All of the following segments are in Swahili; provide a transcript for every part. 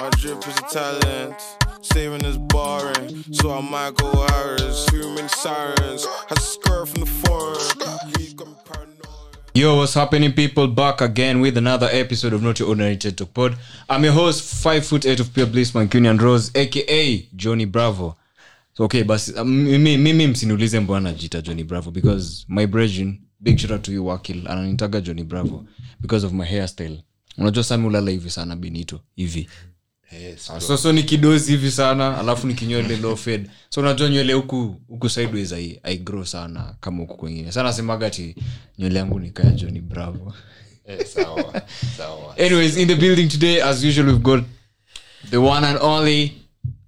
My drip is a talent. Saving is boring, so I might go Harris. Too sirens. I skirt from the paranoid. Yo, what's happening, people? Back again with another episode of Not Your Ordinary TED Talk Pod. I'm your host, five foot eight of pure bliss, Mancunian Rose, aka Johnny Bravo. So, okay, basi um, mimi, mimi mbona jita Johnny Bravo because my brethren, big shout out to you Wakil, ananitaga Johnny Bravo because of my hairstyle. Unajua sami ulala hivi sana Benito hivi. Ah, so, so ni kidozi hivi sana alafu ni kinywele lofed so unajua nywele huku huku sideways ai, ai grow sana kama huku kwengine sana semaga ti nywele yangu nikaya Johnny Bravo. Eh, sawa sawa. Anyways in the building today as usual we've got the one and only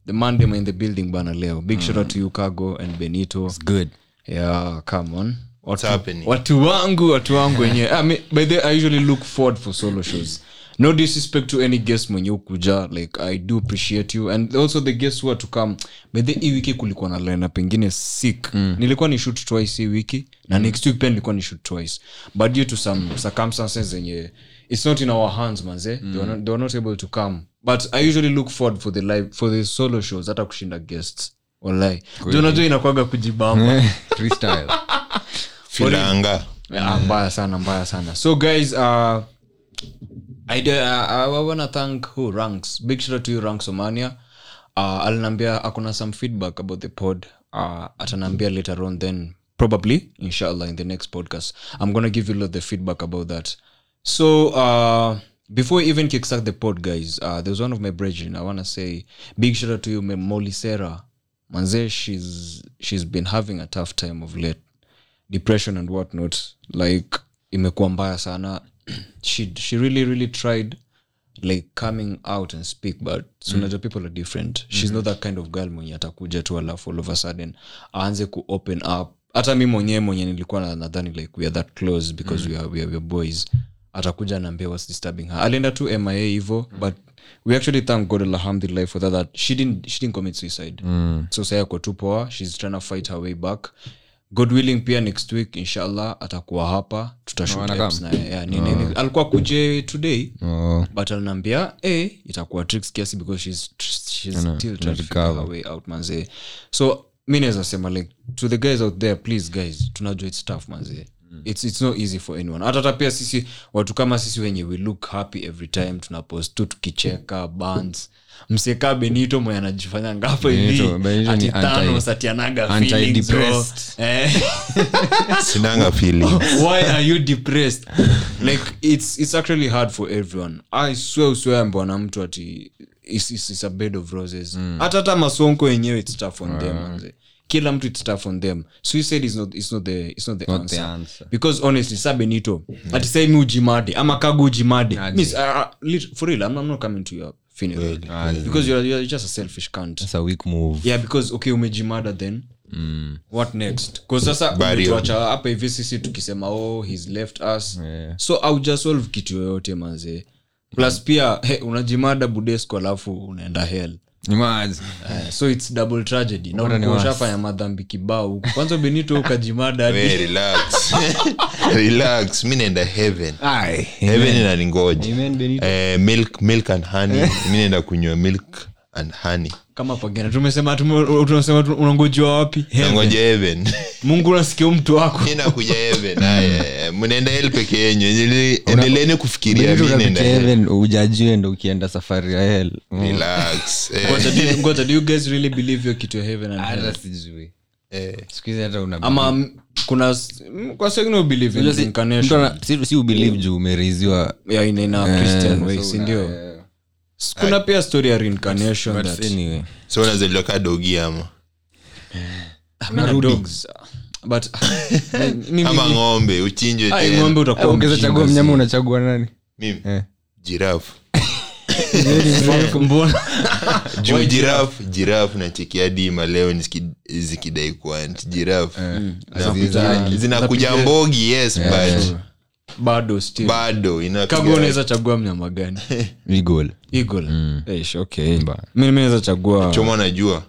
the mandem in the building bana leo. Big shout out to you cargo and benito. It's good. Yeah come on. Watu, watu wangu watu wangu wenyewe. I mean, by the way, i usually look forward for solo shows no disrespect to any guest mwenye ukuja like i do appreciate you. And also the guest who are to come by the hii wiki kulikuwa na line pengine sick. Mm. nilikuwa ni shoot twice hii wiki na next week pia nilikuwa ni shoot twice. But due to some circumstances zenye it's not in our hands manze. Mm. they, were not, they were not able to come. But i usually look forward for the live for the solo shows hata kushinda guests. Walai unajua inakwaga kujibamba. Filanga. Ah, mbaya sana mbaya sana. So guys uh, I, do, uh, I wanna thank who ranks. Big shout out to you ranks omania. Uh, alinambia akona some feedback about the pod. Uh, atanambia later on then probably inshallah in the next podcast i'm gonna give you a lot the feedback about that. So uh, before we even kickstart the pod guys uh, there's one of my brethren i wanna say big shout out to you Molly Sarah. Manze she's she's been having a tough time of late. Depression and whatnot. Like imekuwa mbaya sana she, she really really tried like coming out and speak but sunaja people are different. She's not that kind of girl mwenye atakuja tu alafu all of a sudden aanze ku open up. Hata mi mwenyewe mwenye nilikuwa na- nadhani like we are that close because we, are, we, are, we are boys. Atakuja naambia what's disturbing her. Alienda tu mia hivo but we actually thank god alhamdulillah for that, that she didn't, she didn't commit suicide. So saya ako tu poa. She's trying to fight her way back god willing pia next week inshallah atakuwa hapa. Tutashalikuwa ni, alikuwa kuje today oh. but alinaambia hey, itakuwa tricks kiasi because she's, she's Ana- still trying to figure her way out manzee so mi naweza sema like to the guys out there please guys tunajua its tough manzee It's, it's no easy for anyone. Hata hata pia sisi watu kama sisi wenye we look happy every time tunapost tu tukicheka bands mseka benito mwenye anajifanya ngapo hivi Benito- Benito ati ni anti- Thanos, ati anaga feelings, bro. anti-depressed. Eh. why are you depressed like it's it's actually hard for everyone i swear uswear mbwana mtu ati it's, it's, it's a bed of roses hata hata masonko yenyewe it's tough on them manze. kila mtu it's tough on them suicide is not, it's not the, it's not the, Not answer. the answer. because honestly sa benito ati sai mi ujimade ama kagu ujimade. Miss, uh, uh, for real I'm, I'm not coming to your funeral because you're, you're just a selfish cunt. That's a weak move. Yeah because okay umejimada then. Mm. what next? Sasa umetuacha hapa hivi sisi tukisema oh he's left us. Yeah. so aujasolve kitu yoyote manzee plus pia hey, unajimada budesco alafu unaenda hell. Uh, so its double tragedy. Na Bora ni ulikuwa worse. ushafanya madhambi kibao. Kwanza benito ukajimada relax mi naenda heaven. Aye. heaven inaningoja Amen, Benito. eh, milk milk and honey. Mi naenda kunywa milk and honey. Kama pagena tumesema tume- tunasema tu- wapi? Heaven. nangoja heaven. Mungu nasikia mtu wako. Mi nakuja heaven. Aya, mnaenda hel peke yenyu Endele- endeleeni kufikiria mi naenda hell. heaven, ujajiwe ndo ukienda safari ya hell. Mm. relax eh, Ngoja, do you- ngoja, do you guys really believe your kitu ya heaven and hell? sijui. Eh. siku hata una ama m- kuna s- kwa sengine believe in Unajua si- reincarnation. mtu ana- si- si ubelieve juu umeriziwa Yeah, in, in a christian way so sindio? una- kuna pia story ya reincarnation But that anyway. so unazaliwa ka dogi ama? Kuna but ama ng'ombe uchinjwe tena. ng'ombe utakuwa ungeza chagua mnyama unachagua nani? Mimi. Eh. juu jirafu jirafu nachekia dima leo zikidai kuant jiraf Zinakuja- zinakuja mbogi yes but bado bado unaweza chagua mnyama gani? Eagle. eagle. Eish, okay. Ba. mi mi naweza chagua choma najua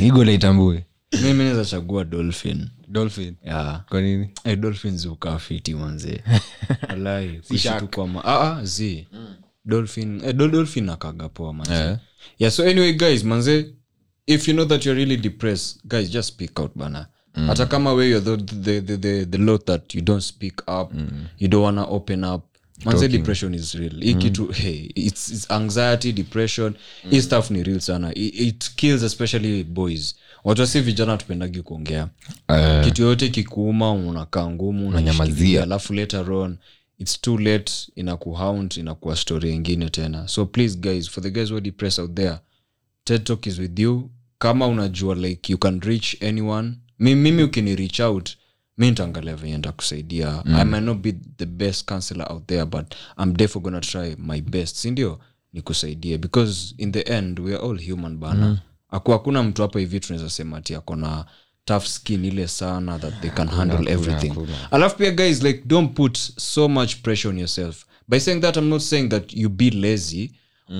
Eagle haitambui. Mimi naweza chagua dolphin. Dolphin? Yeah. kwa nini? Hey, dolphin ukaa fiti manze. Walai kuishi tu kwa ma- ah, ah, zi dolphin eh, dol- dolphin akaga poa manze yeah. yeah so anyway guys manze if you know that you're really depressed guys just speak out bana. Hata kama we you're the, the, the, the, the lot that you don't speak up you don't wanna open up. Manze depression is real. Hii kitu hey, it's, it's anxiety depression. Hii stuff ni real sana. It, it kills especially boys. Watu wasi vijana tupendagi kuongea. Uh, kitu yoyote kikuuma unakaa ngumu Unanyamazia. alafu later on its too late inakuhaunt inakuwa story ingine tena. So please guys for the guys who are out there ted talk is with you. Kama unajua like you can reach anyone. Mi- mimi ukini reach out mi ntaangalia venye ntakusaidia i might not be the best counselor out there but i'm therefore gonna try my best. Sindio nikusaidie. Because in the end we are all human bana. Mm. hakuna mtu hapa hivi tunaweza sema ati akona tough skin ile sana that they can handle everything. alafu pia guys like don't put so much pressure on yourself. By saying that i'm not saying that you be lazy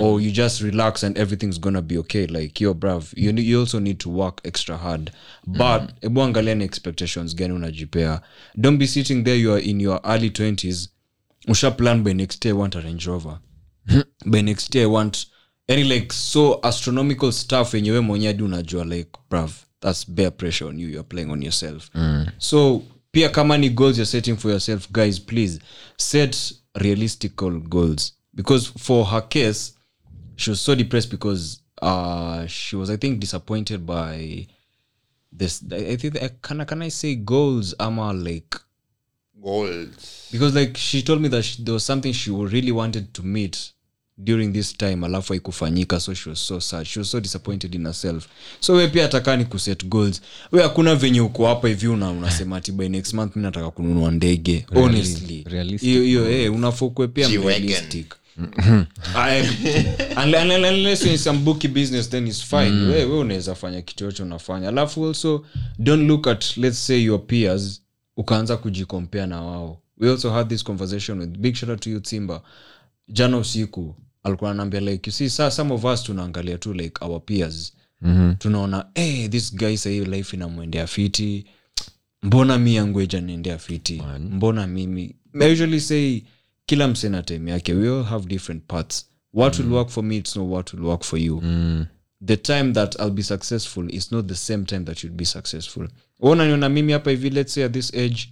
or you just relax and everything's gonna be okay. Like yo brav you, you also need to work extra hard. But ebu angalia ni expectations gani unajipea. Don't be sitting there you are in your early 20s usha plan by next year want a range rover. By next year want any like so astronomical stuff yenyewe mwenyewe hadi unajua like brav that's bare pressure on you you're playing on yourself. So pia kama ni goals you're setting for yourself guys please set realistical goals. Because for her case she was so depressed because uh she was i think disappointed by this i think can, can i say goals ama like Goals. because like she told me that she, there was something she really wanted to meet during this time alafu haikufanyika. So she was so sad. She was so disappointed in herself. So we pia atakaa ni kuset goals. We hakuna venye uko hapa hivi una unasema ati by next month mi nataka kununua ndege. Honestly. hiyo hiyo eh, unafokwe pia realistic. I- unle- unle- unless in some booky business then it's fine. We, we unaweza fanya kitu yote unafanya. Alafu also don't look at let's say your peers ukaanza kujikompea na wao. We also had this conversation with big shout out to you timba jana usiku alikuwa anaambia like you see saa some of us tunaangalia tu like our peers. Mm-hmm. tunaona hey, this guy sahii life inamwendea fiti. Mbona mi yangu ejaniendea fiti? Mbona mimi? I usually say kila msena time yake we all have different parts what will work for me it's not what will work for you. The time that i'll be successful is not the same time that you'll be successful. Unaniona mimi hapa hivi let's say at this age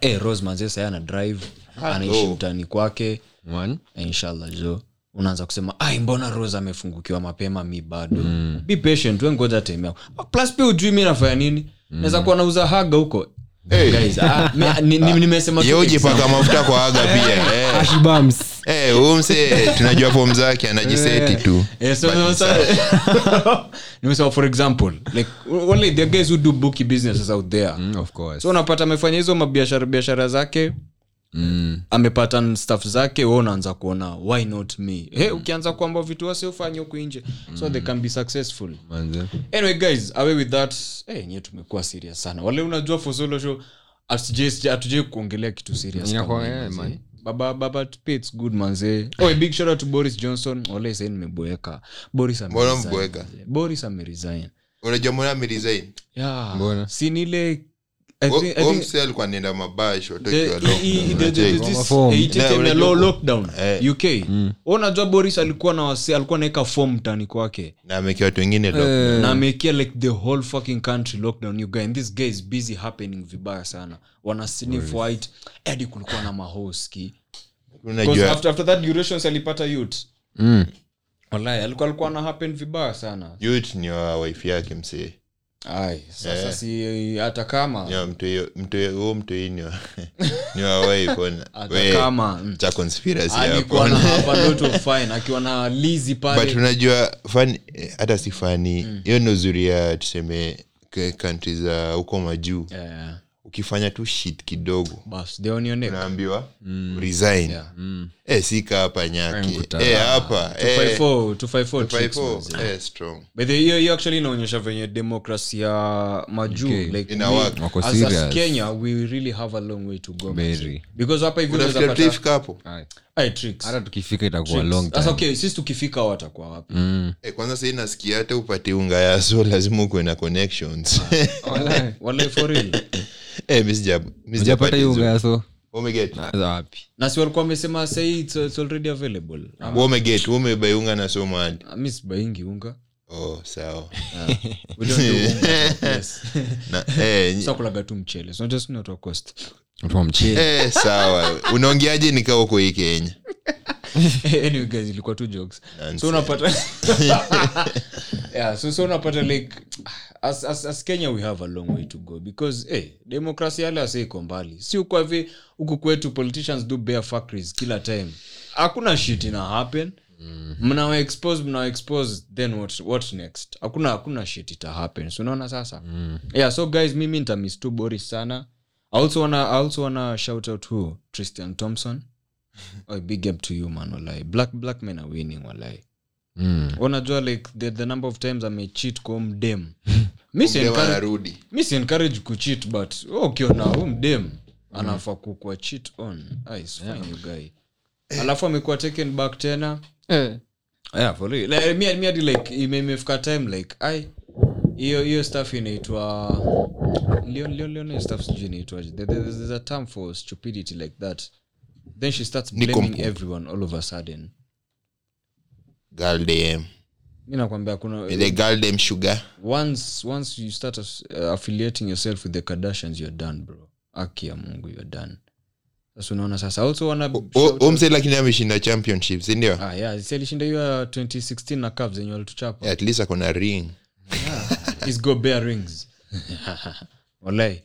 hey, rose manzesa ana drive anaishi mtani kwake. Inshallah jo unaanza kusema ai mbona rose amefungukiwa mapema? Mi bado. Mm. be patient we ngoja time plus pia ujui mi nafanya nini. Mm. naweza kuwa nauza haga huko. Guys, ah, mi- ni- ni- nimesema tu Ye ujipaka example. mafuta kwa aga pia. Eh. Eh, tunajua fom zake anajiseti tu. So- so- so- nimesema for example like only the guys who do booky businesses out there. Mm, of course. so unapata amefanya hizo mabiashara biashara zake Mm. amepata staff zake we unaanza kuona why not me? Hey, ukianza kuamba vitu wasiofanya huku nje. So they can be successful. Manze. anyway guys away with that. Hey, nye tumekuwa serious sana. Wale unajua for solo show hatujai kuongelea kitu serious eh, man. baba baba it's good manze. Oh, a big shout out to boris johnson. Wale sai nimeboeka. Boris boris ameresign unajua mbona ameresign yeah. Mbona? si nile Alikuwa anaenda mabash the- watokiwa i- i- the- the- lockdown the- this Form. 80 Na, time ya unajua low ku- lockdown. Eh. uk unajua boris alikuwa na wasi alikuwa naweka fom mtani kwake. Na watu wengine lockdown. like the whole fucking country lockdown. You guy and this guy is busy happening vibaya sana. Wana sniff white. Hadi kulikuwa na mahoski. After, after that durations alipata youth. Mm. walai alikuwa alikuwa na happen vibaya sana. Youth ni wa wife yake msee ai sasa Eh. si hata kama mtu hii ni wa- ni wa wife ona. hata We, kama mm. cha conspiracy alikuwa hapo na have a lot of fine akiwa na lizi but unajua fani hata si fani hiyo ni uzuri ya tuseme kantri za huko majuu yeah. Ukifanya tu shit kidogo bas they on your neck unaambiwa resign Yeah. eh, sika hapa nyake Mkutano. eh, hapa eh, 254 254 tricks, 254, manze. eh, strong But the- hiyo actually inaonyesha venye demokrasia majuu Okay. like we- as, as kenya we really have a long way to go Very. because hapa hivi unaweza unafikira pata hapo Aye. Aye, tricks. hata tukifika itakuwa Tricks. long Sasa time okay sisi tukifika watakuwa wapi eh, kwanza sahii nasikia hata upate unga ya so lazima ukuwe na connections Wallahi. Wallahi for real eh, mi sija- mi Hujapata sijapata hiyo hizo. ungaso Umeget? za wapi na si walikuwa wamesema sahii it's, it's already available Wewe umeget unga na so mahali Ah, mi sibaingi unga oh sawa We don't. Yes. na eh, nyi- Sasa kulaga tu mchele so just not a cost Eh, sawa. Unaongeaje nikaa uko hii kenya? Anyway guys ilikuwa tu jokes. Nonsense. so unapata yeah so so unapata like as, as, as kenya we have a long way to go because hey, demokrasi yale ase iko mbali. Si ukwavi huku kwetu politicians do bear factories kila time. Hakuna shit ina happen. Mnawaexpose mm-hmm. mnawaexpose then what, what next? Hakuna hakuna shit ita happen. So unaona sasa? Yeah so guys mimi ntamistu boris sana I also wanna, I also wanna shout out who? Tristan Thompson. Oh, big up to you man walai black black men are winning walai Mm. unajua like the, the number of times amecheat kwa mdem. Mi si encourage- kucheat but wewe ukiona huu mdem anafaa kukua cheat on. Ah, it's fine you guy. Alafu amekuwa taken back tena. Yeah, for real. Like, mi- hadi like imefika time like ai hiyo hiyo staff inaitwa stuff sijui there's a term for stupidity like that. Then she starts blaming Nikompo. everyone all of a sudden. Mi nakwambia kuna sugar? Once once you start as, uh, affiliating yourself with the kardashians you're done bro. Aki ya mungu you're done. Sasa unaona sasa also wana omse lakini ameshinda championship sindio ah, yeah, si alishinda hiyo ya 2016 na Cavs yenye walituchapa. At least akona ring He's go bear rings. Walai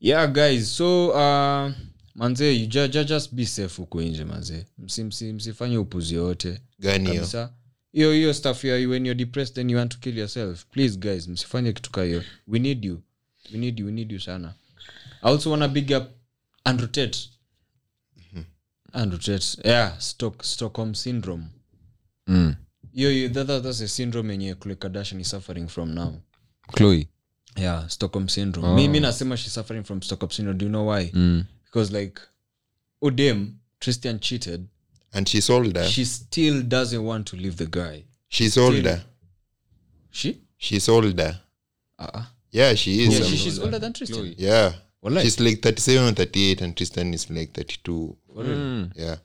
yeah guys so uh, manze you ju, ju, just be safe huko nje manze. Msi, msi, msifanye upuzi yote. Gani kabisa. Hiyo hiyo stuff ya when you're depressed then you want to kill yourself. Please guys msifanye kitu ka hiyo. We need you. We need you we need you sana. I also wanna big up andrew tate. Andrew tate. Yeah Stock, stockholm syndrome. Mm. Hiyo hiyo- that, that, that's a syndrome yenye Khloe Kardashian is suffering from now. Chloe. yeah stockholm syndrome. Nasema she's suffering from stockholm syndrome. Do you know why? Mm. because like odem tristan cheated. And she's older. She still doesn't want to leave the guy. She's older. She? She's older. Uh-uh. yeah she is yeah, she, she's older than tristan. Yeah. Walai. she's like 37 or 38 and tristan is like 32 Mm. yeah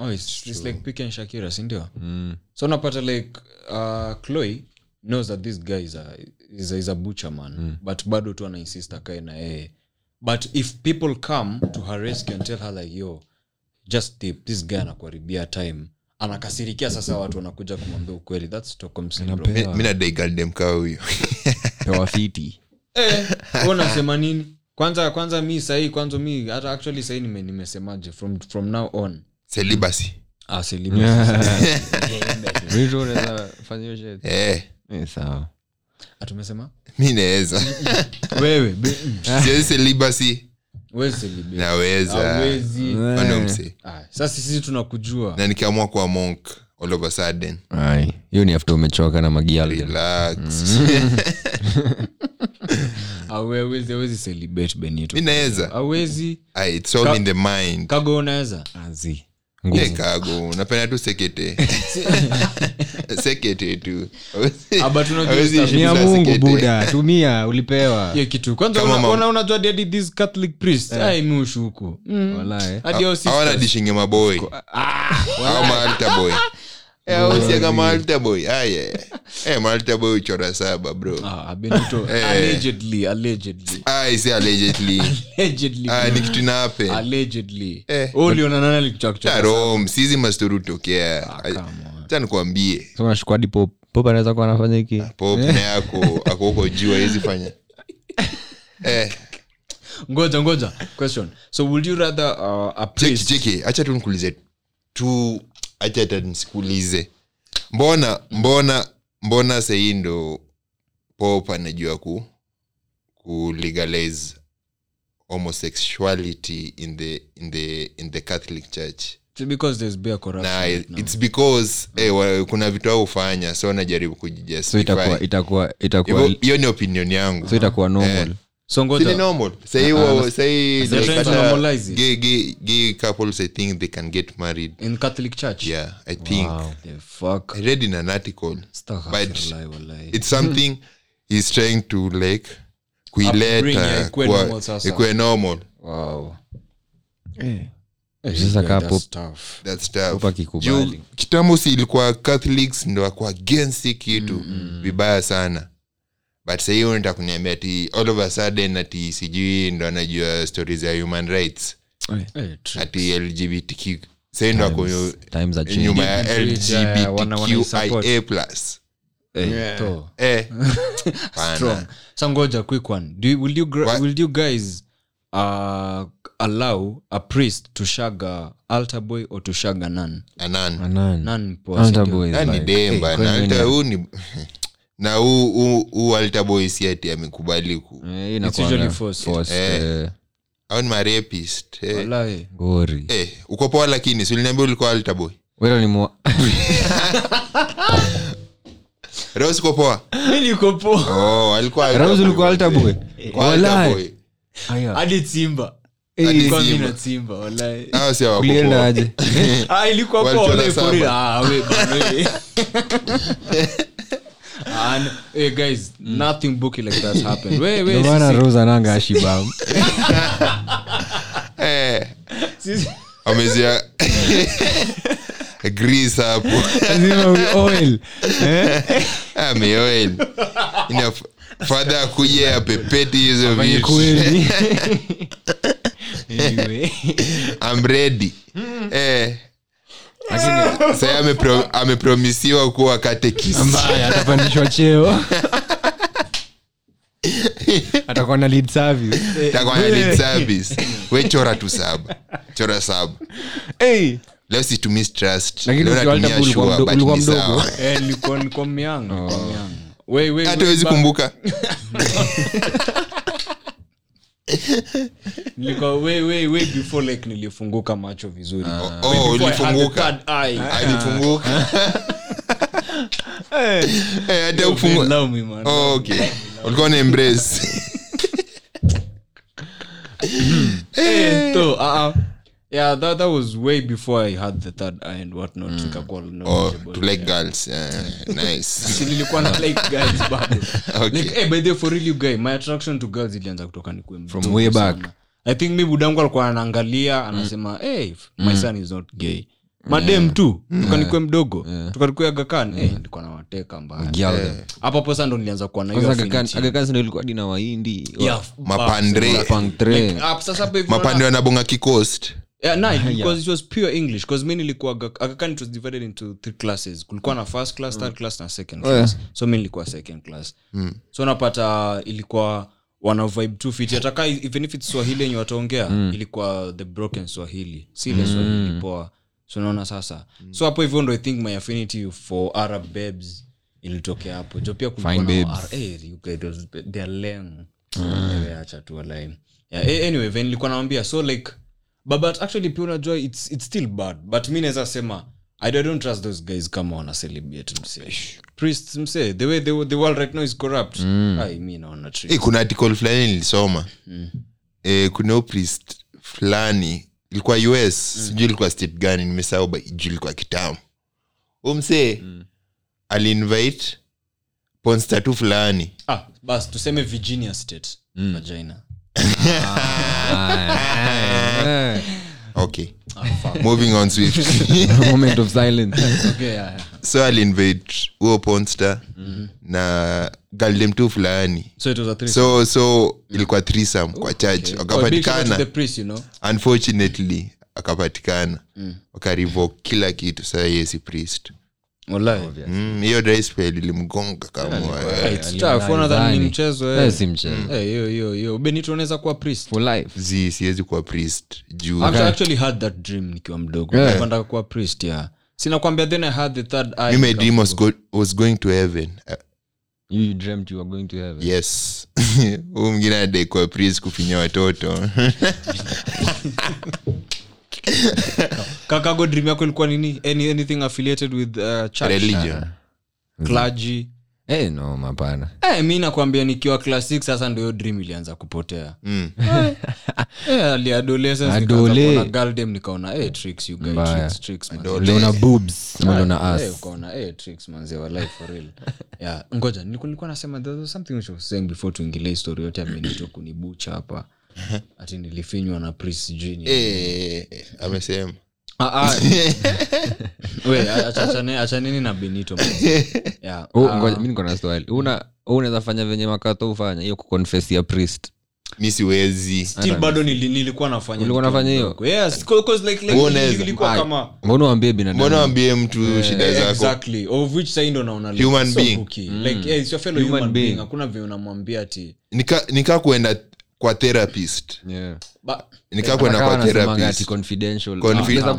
oh it's, it's like Pique and shakira sindio Mm. so unapata like uh, chloe knows that this guy is a, is a, is a butcher man but bado tu anainsist akae na yeye. But if people come to her rescue and tell her like yo just tip this guy anakuharibia time anakasirikia sasa watu wanakuja kumwambia ukweli thats mi huyo. Eh, unasema nini? Kwanza kwanza mi sahii kwanza mi hata actually sahii nime, nimesemaje from, from now on celibacy ah, celibacy. Mwisho unaweza fanya shit. eh. Eh, sawa tumesema mi naweza wewe siwezi celibacy wewe celibate. naweza Hawezi. Bado mse Ah, sasa sisi tunakujua na nikiamua kuwa monk all of a sudden. Hiyo ni after umechoka na magialden relax. Awezi awezi celibate benito. Mi naweza awezi it's all in the mind. Kago unaweza? Azi Eh, kago napenda tu sekete. Sekete tu. Ah, mungu buda tumia ulipewa. Hiyo kitu. Kwanza Kama una- unajua hadi hadi these catholic priest ai mi ushuku Mm. Walai. hadi hao sisters. awana dishinge maboy au maalta boy aye Eh, uchora saba bro. Ah, allegedly ai si allegedly. Allegedly. Ah, ni kitu allegedly. Eh. Alikuchakcha rom sizi masturutokea come cha nikuambie. So pop. Pop anaweza kuwa anafanya hiki? Pop na yako ako juu awezi fanya. Eh, ngoja ngoja. Question. So would you rather uh, a cheki priest cheki acha tu nikuulize. Tu hacha hata nisikuulize mbona mbona mbona sahii ndo pop anajua ku kulegalize homosexuality in the in the in the catholic church. Because there's beer corruption na right now. it's because eh, wa- kuna vitu au hufanya so najaribu so itakuwa itakuwa itakuwa hiyo ni opinion yangu. So itakuwa normal. so Ni normal. Sahii wa- sahii They're like trying to hata normalize it. gay- gay- gay couples i think they can get married. In catholic church? Yeah i think. The fuck. I read in an article. But Astaghfirullah, wallahi. it's something he's trying to like kuileta ikuwe normal sasa kitambo si ilikuwa catholics ndo against hii kitu. Vibaya sana but sahii unataka kuniambia ti all of a sudden ati sijui ndo anajua stori za human rights. Hey, ati lgbtq sahii ndo ako nyuma ya lgbtqia plus. Eh, to. eh so ngoja quick one. Do you, will you What? will you guys uh, allow a priest to shag a altar boy or to shag a nun? Anan Anan. nun like- dem bana. kwani Alta- nini? huu ni na huu- huu huu altar boy si ati amekubali ku Eh, forced. forced, Eh. eh, au ni marepist eh. Wallahi. Eh, uko poa lakini siliniambia ulikuwa altar boy Wewe ni mwa- Rose uko poa Mi niko poa. oh alikuwa altar Rose boy. ulikuwa altar boy? Kwa altar Walai. boy. Aya. hadi simba Hadi Ilikuwa mi Simba. na simba wallahi. Hao si hawako ulienda poa. aje Ah, ilikuwa poa, Walichora wallahi, for saba. Ah, we, bana, we. Ah, n- hey, guys nothing booky like that happened. Wait wait sisi- Rose ananga ashibam Eh, amezia. Grease hapo. Lazima we oil. Ameoel ina fadha akuje apepeti hizo vitu. I'm ready. Eh amepro- amepromisiwa kuwa katekisatapandishwa mbaya cheo. Atakuwa na lead service. Takwana lead service. We chora tu saba chora saba hey. leo situmii trust. Lakini leo ukiwa natumia altar boy ulikuwa sure, mdo- but ulikuwa ni mdogo. sawa. Eh, we, hata wezi kumbuka nilikuwa way, way, way before like nilifunguka macho vizuri. Oh, ulifunguka. alifunguka? Eh, hata. Oh, ulikuwa na embrace. Eh, uh-uh. Yeah that, that was way before i had the third eye and whatnot. Nikakuwa oh, to like girls yeah, nice. Nilikuwa na like girls bado Okay. like hey, by the way, for real you guy my attraction to girls ilianza kutoka nikuwe from way back. sana. i think mi budangu alikuwa anaangalia anasema hey, my son is not gay. Madem tu tukanikwe mdogo. Yeah. tukanikuagakan yeah. hey, likuwa nawateka mbaya. Girl. hapo hapo sasa ndo nilianza kuwa na hiyo Kwanza Aga Khan- affinity. Aga Khan ndo ilikuwa dina wahindi Yeah, Mapandre. like, ah, wanabonga kikost Yeah, no, because it was pure english because mi nilikuwa it was divided into three classes. Kulikuwa na first class third class na second class. So mi nilikuwa second class. So napata ilikuwa wana vibe two fit ataka even if it's swahili yenye wataongea ilikuwa the broken swahili. Si ile swahili poa so naona sasa. So hapo hivyo ndo i think my affinity for arab babes ilitokea hapo. Jo pia kulikuwa eh. Ewe, tu walai. Yeah, eh, anyway venye nilikuwa nawambia so like but, but actually pia unajua it's, it's still bad. But mi naweza sema I don't, I don't trust those guys kama wana celebrate mse priest mse the way the, the world right now is corrupt. Ai mi naona tri- Eh, kuna article fulani nilisoma. Eh, kuna priest fulani ilikuwa us sijui ilikuwa state gani nimesahau ba- juu ilikuwa kitambo. Umsee aliinvite ponsta tu fulani. Ah, bas tuseme virginia state vagina. Eh, okay. Moving on swift moment of silence. Okay, yeah, yeah. so aliinvite huo ponsta na galdem tu fulani. So it was a threesome. so so ilikuwa threesome kwa church okay. wakapatikana the priest you know? Unfortunately akapatikana. Wakarivo kila kitu. Saa yesi priest. Mm, hiyo mchezo eh. Eh, si Eh, hiyo hiyo hiyo. Benito unaweza kuwa priest. For life. Zi siwezi kuwa priest juu. I've actually had that dream nikiwa mdogo. Yeah. Nataka kuwa priest yeah. Sina then i had the third eye my dream was, go, was going to heaven. Uh, you dreamt you were going to heaven? Yes. Huu mwingine adaikwa priest kufinya watoto kakago dream yako ilikuwa nini? Any, anything affiliated with uh, church? Religion. Clergy. Hey, no mapana hey, mi nakwambia nikiwa class 6 sasa ndio dream ilianza kupotea. Mm. Eh, early adolescence Adole. nikaanza kuona girl dem nikaona eh, tricks you guys, tricks, tricks, man. Boobs uliona Eh, us ukaona eh, tricks manze wa life for real. Yeah ngoja nilikuwa nasema there was something which I was saying before tuingilie story yote amenito kunibucha hapa. Ati nilifinywa na pris sijui hey, Eh, amesema Ah, ah. Achaneni na benito manze. yeah. Oh, ah, ngoja, mi niko na swali unaweza fanya venye makato ufanya hiyo kuconfess ya priest mi siwezi bado nafanya hiyo? unaweza. mbona wambie mtu shida Eh, zako exactly of which side ndo naona like, Human so being. hooky. like yeah, it's your fellow Human human being. being hakuna vile unamwambia ati nika nika kuenda kwa therapist Yeah. ba- nika kuenda kwa therapist. Confi-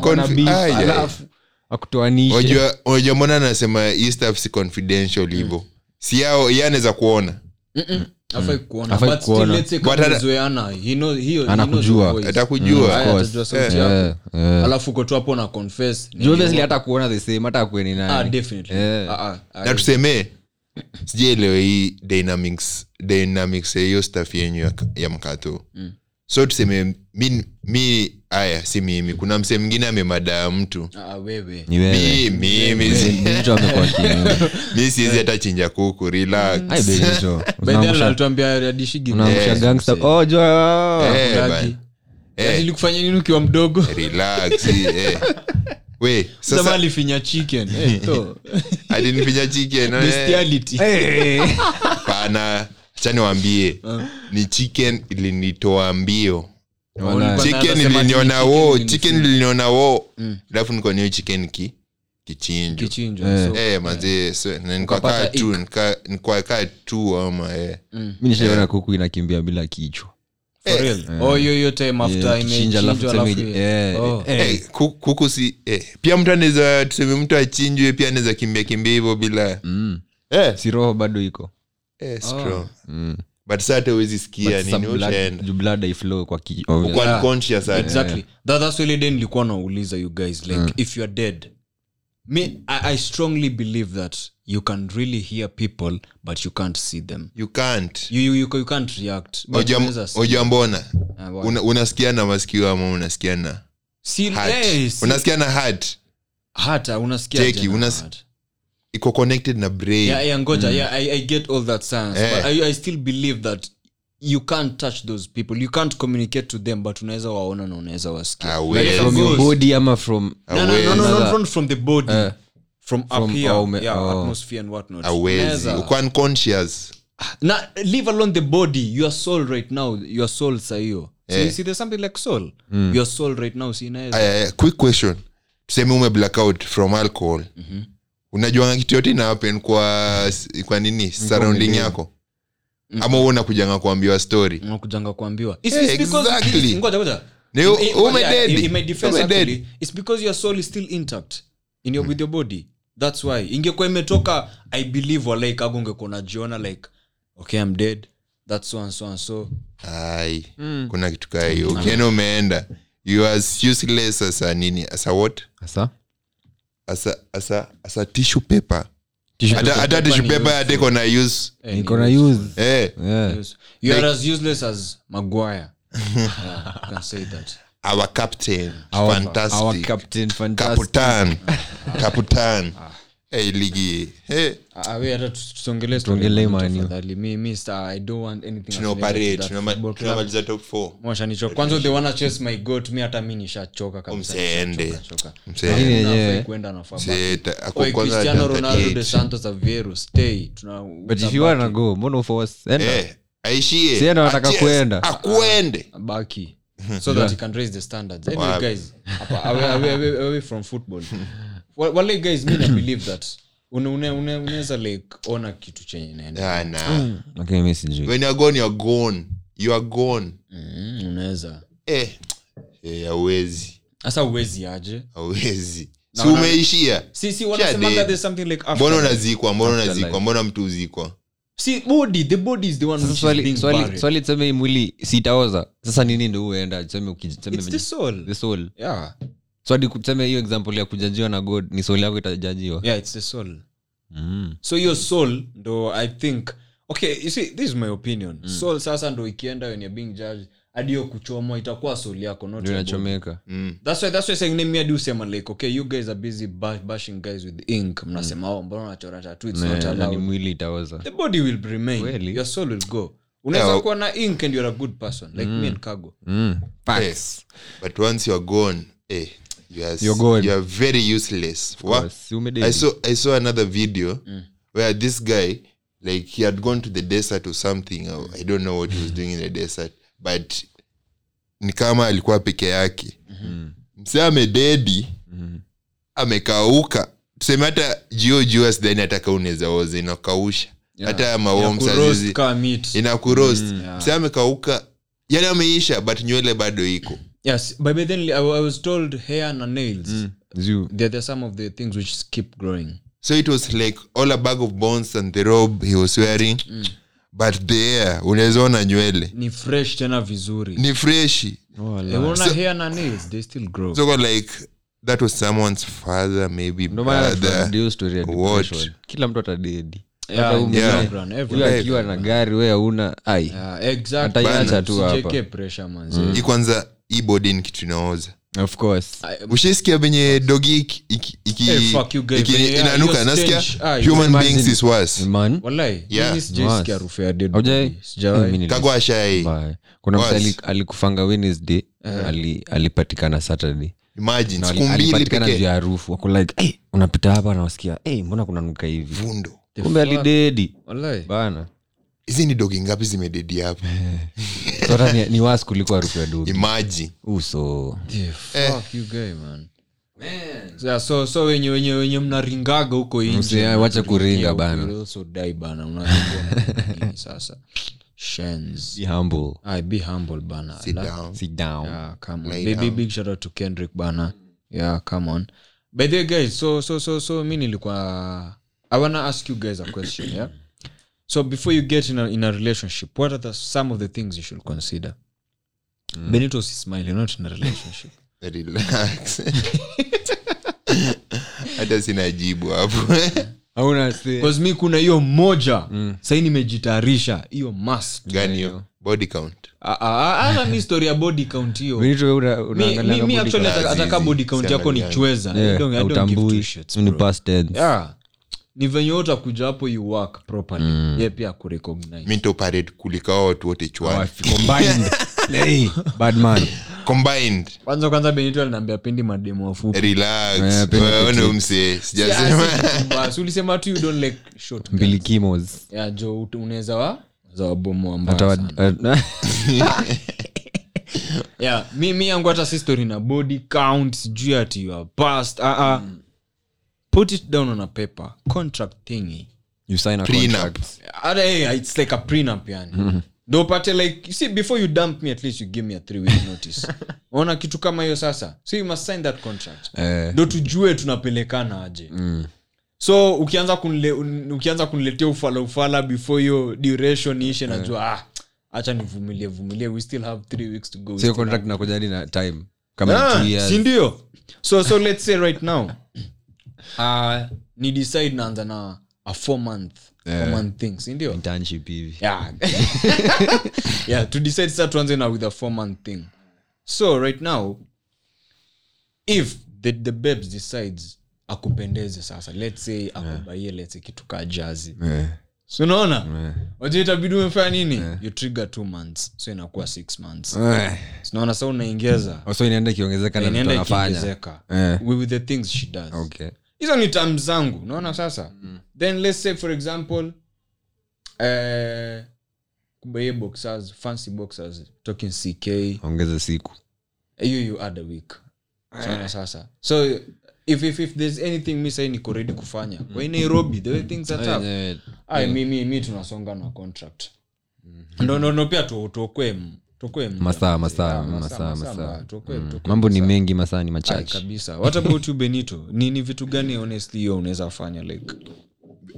confi- ah, yeah. alafu akutoanishe unajua unajua mbona anasema hii stuff si confidential hivo si yao ye anaweza kuona hafai kuona but still kuona. let's say But kama ana- umezoeana, he know- he- he knows Anakujua. atakujua Aya, course. atajua sauti Yeah. Yeah, yeah. alafu uko tu hapo na confess Juu obviously hata kuona the same hata akue Ah, nani definitely. Yeah. Ah, ah, ah, na tuseme sijaelewa hii dynamics dynamics ya hiyo staff yenyu ya, ya mkato. So tuseme mi, mi aya si mimi. Kuna msee mwingine amemadaa mtu. Ah, wewe. Mi siwezi hata chinja kuku relax. Ai, Benito, By then unaangusha- alituambia adishigi unaangusha gangster. Oh, joa. Eh, Eh, ilikufanya nini ukiwa mdogo? Relax eh. we sasa alifinya chicken Eh, alinifinya chicken eh. Bestiality. pana chani wambie ni chicken ilinitoa mbio. Chicken iliniona wo chicken iliniona wo alafu nikonia chicken ki kichinjo Eh. Eh, manze so, na tu nika- nikakaa tu ama eh. mi nishaiona kuku inakimbia bila kichwa for real. Oh eh, oh. eh, Eh, si eh. pia mtu anaweza tuseme mtu achinjwe pia anaweza kimbia kimbia hivyo bila mm. eh, si roho bado iko. Eh. Mm. but uwezi sikia nilikuwa nauliza you guys like if youare dead. Me I, i strongly believe that you can really hear people but you can't see them. You can't. You, you, you, you can't react. Ojambona uh, Ah? Una- masikio ama unasikiana unasikiana eh, see- unasikia na heart? Hata unasikia unas- iko connected na brain. Yeah, yeah, ngoja yeah, I, i get all that sense Eh. but I, i still believe that you can't touch those people. You can't communicate to them but unaweza waona na unaweza wasikia. Like from your body ama from no, no, no, no, no, not from the body. Eh. From up here. oh, me- yeah, oh. atmosphere and whatnot. Awezi uko unconscious. Na leave alone the body. Your soul right now. Your soul sahiyo Eh. see, see there's something like soul. Your soul right now si inaweza aya, quick question. Tuseme ume blackout from alcohol. Unajuanga kitu yote ina happen kwa kwa nini? Surrounding yako? Ama uona kujanga kuambiwa story? Unakujanga kuambiwa. It's- Eh, it's because- exactly. ngoja, ngoja. Ni- In- in- ume yeah, dead. in- in my defense actually, it's because your soul is still intact in your, with your body that's why. Ingekuwa imetoka i believe walike ago ungekuwa unajiona like okay i'm dead. That's so and so and so. Ai kuna kitu kaa hiyo. Ukienda umeenda you are useless as a nini? As a what? Asa asa asa asa a, tissue paper. Hata tissue paper na use. Eh, niko na use. Eh. Yeah. You are as useless as Maguire. yeah, you can say that. our captain. Our- fantastic. our captain fantastic. kaputan kaputan hey, ligi hey, we hata tu- tusongelee story Tuongelee ya Man U Man U. tafadhali. Mi- mi star, I don't want anything tuna affiliated operate with that tunama- football club. tunamaliza top 4 Mwasha nicho- kwanza they wanna chase my goat mi hata mi nishachoka kabisa, Mseende. nishachoka, choka. Mseende. Hakuna yenyewe. hafai kwenda na faba. Mseeta, ako Oi, kwanza Cristiano hata Ronaldo de Santos Aveiro, stay. But if you wanna go mbona uforce Eh, aishie Si anataka kuenda. akuende baki so that he can raise the standards anyway guys away, away, away, away from football Wa- wale guys mi na believe that. Une- une- une- unaweza like ona kitu chenye inaenda. Ah, nah. okay mi sijui. When you're gone you're gone. You are gone. Mm, unaweza. Eh eh sasa uwezi aje? Awezi si umeishia? Si si Sha wanasemanga dead. there's something like after mbona unazikwa? Mbona unazikwa? mbona mtu uzikwa see body the body is the one Sasa which is swali- being swali buried. swali tuseme mwili sitaoza. Sasa nini ndo uenda tuseme uki- hadi tuseme hiyo example ya kujajiwa na god ni soul yako itajajiwa? Yeah it's the soul. Mm. so hiyo soul ndo i think okay you see this is my opinion. Soul sasa ndo ikienda when you're being judged hadi hiyo kuchomwa itakuwa soul yako not inachomeka. that's why that's why saying name hadi usema like okay you guys are busy bash, bashing guys with ink. Mnasema oh mbona unachora tattoo it's not Na- na ni mwili itaoza. The body will remain. Really? your soul will go. Unaweza Yeah. kuwa na ink and you're a good person like me and cargo mm. Yes. but once you're gone eh, You're gone. very useless. I saw, I saw another video where this guy like he had gone to the desert or something. Or i don't know what he was doing in the desert but ni kama alikuwa peke yake. Mse amededi amekauka. Tuseme hata jio jua sidhani hata unaweza oza inakausha. Hata kama meat. inakurost amekauka. Yani ameisha but nywele bado iko yes but then I, I was told hair and nails. Ziu. they're, they're some of the things which keep growing. So it was like all a bag of bones and the robe he was wearing but the air unaweza ona nywele. Ni fresh tena vizuri. Ni freshi Eh, so, hair na nails they still grow. So like that was someone's father maybe no brother. kila mtu atadedi Yeah, Hata Yeah. akiwa na gari we auna ai. Yeah, exactly. Ataiacha tu hapa. Pressure manze. hii kwanza hii body ni kitu inaoza. Of course. Ushaisikia venye dogi inanuka nasikia. Ah, human beings is worse. Sijawahi. Eh, kuna alikufanga wednesday alipatikana saturday. Imagine siku mbili pekee. harufu. Wako like hey, unapita hapa nawasikia hey, mbona kunanuka hivi? Vundo. Kumbe alidedi bana hizi ni dogi ngapi zimededi hapa? So ni, ni was kuliko harufu ya dogi. Imagine. Uso. The fuck you guy, man. Yeah, so so wenye wenye wenye mnaringaga huko nje, wacha kuringa bana. bana. Unalingwa na nini sasa? Shens. be humble. Aye, be humble bana. Sit La- down. Sit down. Yeah, come on. Lay Big, big, down. big shout out to kendrick bana. Yeah come on. By the way guys so so so so mi nilikuwa i wanna ask you guys a question yeah so before you get in a, in a relationship what are the, some of the things you should consider? Benito is smiling not in a relationship. Relax hata sina jibu hapo. Hauna mi kuna hiyo moja mm. sahii nimejitayarisha hiyo must. Gani hiyo? Body count. Ah, ah, ah, hata mi story ya body count body actually ataka- ataka body count yako ni chweza. Yeah, Ni venye wote akuja hapo you work properly. Ye pia kurecognize mi nitoparate watu wote chwani. Combined. Hey, bad man. combined. Kwanza kwanza benito alinaambia pendi mademo wafupi. Relax. Eh, tu you don't like short ya jo unaweza wa za mbaya wa- sana. yeah mi, mi yangu hata si story na body count sijui ati you are past. Uh -uh. Put it down on a paper. Contract thingy. You sign a Prenup. contract. hata hey, it's like a prenup yani. Ndo upate like you see before you dump me at least you give me a three week notice. Ona kitu kama hiyo sasa. So you must sign that contract. Eh, ndo tujue tunapelekana aje. So ukianza kunle, ukianza kuniletea ufala ufala before hiyo duration iishe najua ah, acha nivumilie vumilie. We still have three weeks to go. Sio contract have- nakuja na time. Kama Ah, years. si ndio? So so let's say right now uh, ni decide naanza na a four month four month thing si internship hivi. Yeah. Yeah to decide sa tuanze na with a four month thing. So right now if the, the babes decides akupendeze sasa let's say akubaie let's say kitu kaa jazi. Eh, so unaona? Wajua itabidi umefanya nini? You trigger two months so inakuwa six months. Eh. sinaona sa unaongeza. Oh, so inaenda ikiongezeka inaenda ikiongezeka. With with the things she does. Okay hizo ni tam zangu unaona sasa? Then let's say for example eh, kubaie boxers fancy boxers talking ck ongeza siku. Hiyo you add a week. Unaona sasa? So if, if, if there's anything mi sai niko ready kufanya. Kwa hii nairobi the way things are tough. Eh, Ay, mi, mi, mi tunasonga na contract. Mm-hmm. ndo pia tu- tuokwe. Masaa, masaa, masaa, masaa, masaa. tuokwe- tuokwe mambo ni mengi masaa ni Ay, machache what about you benito? Ni, ni vitu gani honestly hiyo unaweza fanya like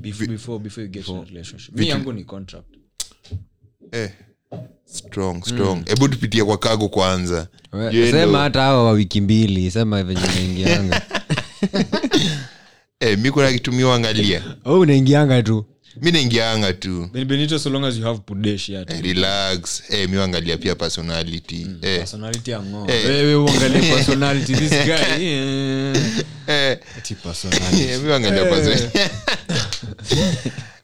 before, before, before you get before. relationship? Mi yangu ni contract. Eh, strong strong. Hebu tupitie kwa kago kwanza. Sema hata hawa wa wiki mbili sema venye naingianga eh, mi kuna kitu miwangalia au unaingianga tu mi naingianga tu. Ben- benito so long as you have pudeshi hata eh, relax. Eh, miwangalia pia personality. Eh, personality ya ng'o Eh. wewe uangalie personality this guy eh. eh, Ati personality. Eh, miwangalia personality.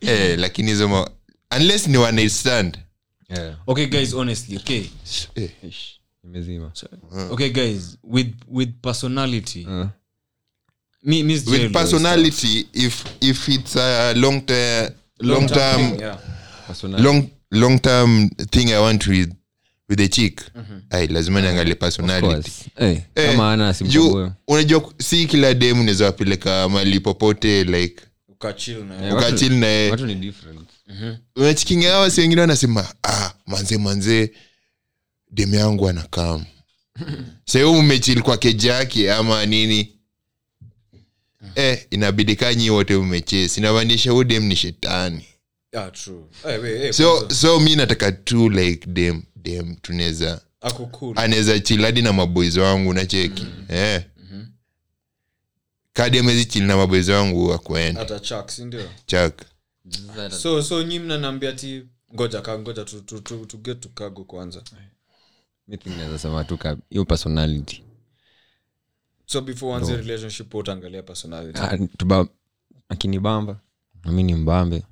Eh, lakini hizo ma- unless ni one night stand. Okay guys honestly okay. Eh, imezima. Okay guys with with personality me me with personality if if it's a long term long term yeah. long long term thing i want with with the chick. Ai lazima niangalie personality. hey, kama ana juu unajua si kila dem unaweza wapeleka mali popote like Eh, ukachil naye different. Unachikinga hawa si wengine wanasema ah, manze manze dem yangu anakam mmechil kwa keji yake ama nini eh, inabidi kanyi wote umechesi. Inamaanisha huu dem ni shetani. Ah, true. Eh wait eh so so mi nataka tu like dem dem tunaweza ako cool anaweza chiladi na maboizi wangu nacheki eh. kadi amezi chili na maboizi wangu akuenda hata chak so so nyi mnanaambia ti ngoja ka ngoja tu, tu, tu, tu get to cargo kwanza. Mi think naweza sema tu ka- hiyo personality so before wanze relationship utaangalia personality. Ah, akinibamba nami ni mbambe.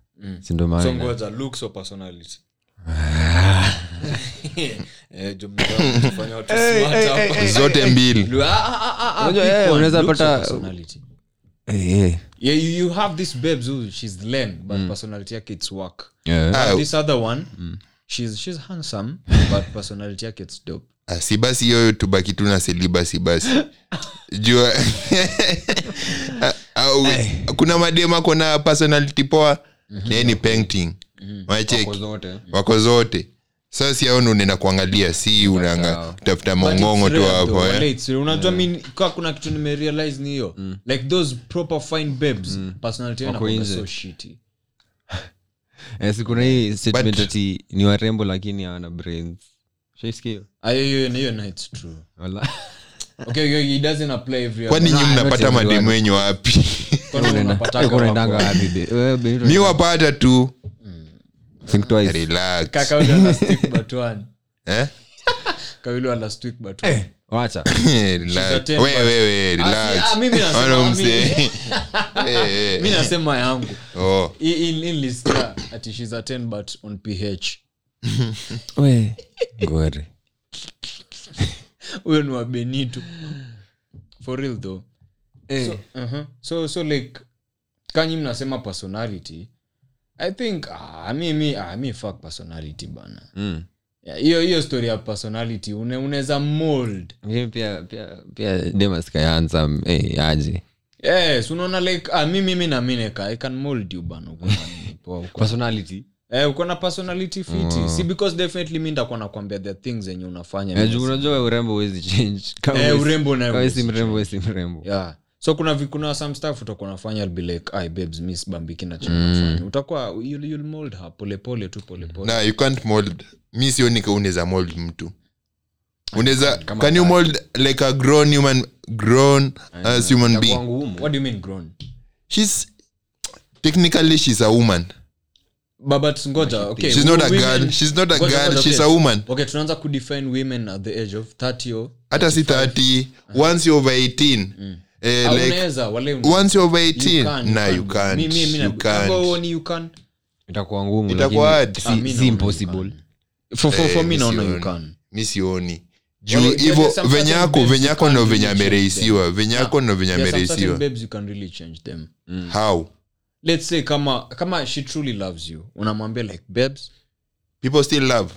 Sindo so maana ngoja looks or personality? Eh zote mbili. Unajua, pick one. unaweza Looks or pata- personality yeah you, you have this babes who she's lame but personality yake it's work. Yeah. This other one she's she's handsome but personality yake it's dope ah, si basi hiyo tubaki tu na selibasi basi jua. Ah, au- kuna madema kona personality poa? Naye ni painting. Wacheki Kwa zote. Wako zote. Sasa si aoni unaenda kuangalia si unanga tafuta mongongo tu hapo eh. unajua mi kaa kuna kitu nimerealize ni hiyo. Like those proper fine babes personality inakuanga nje. so shitty. Eh, kuna hii statement ati ni warembo lakini hawana brains Ah, kwani nyi mnapata mademu wenyu wapi? Mi wapata tu. Think twice. relax. Kaka yule ana stick but one. eh? Kaka yule ana stick but one. wacha. Relax. a ten, We, but- we, we, relax. mimi nasema, Wana mimi- mse- mi nasema yangu. Oh. Hii- hii- hii list ya ati she's a 10 but on ph We, ngori huyo ni wa benito. For real though. So, uh-huh. so so like kanyi mnasema personality? I think ah, mi mi ah, mi fuck personality bana. Mm. Yeah, hiyo hiyo story ya personality une, unaweza mold. Pia pia pia demaskayanza hey, eh, aje yes unaona like ah, mi mimi i can mold you bana. Na personality eh, uko na personality fiti. Si because definitely mi ndakuwa nakwambia the things zenye unafanya Eh, juu unajua urembo huwezi change. Kama Eh, huwezi- urembo nayo kama wewe si mrembo wewe si mrembo. Yeah. So kuna vi- kuna some stuff utakuwa nafanya I'll be like ai babes miss bambiki na chenafanya utakuwa you'll, you'll mold her polepole tu polepole na you can't mold. Mi sioni ka unaweza mold mtu. Unaweza can you mold like a grown human grown as human Itakuwa ngumu. what do you mean grown? She's technically she's a woman but, but ngoja okay she's not a women- girl. She's not a ngoja, girl. ngoja, she's okay. a woman. Okay tunaanza kudefine women at the age of 30 or hata si 30 once you're over 18 eh, Ah, like unaweza wale once you're over you can, nah you you can't. mimi mi- mi you can't. Go on you can itakuwa ngumu Itakuwa hard. si- Ah, si impossible. For, for, for Eh, me naona you can mi sioni. Juu hivo venyako some venye certain yako babes venye you yako can't ndo venye amereisiwa. Venye ndo venye There are some certain amereisiwa. babes you can really change them. How let's say kama kama she truly loves you unamwambia like babes. People still love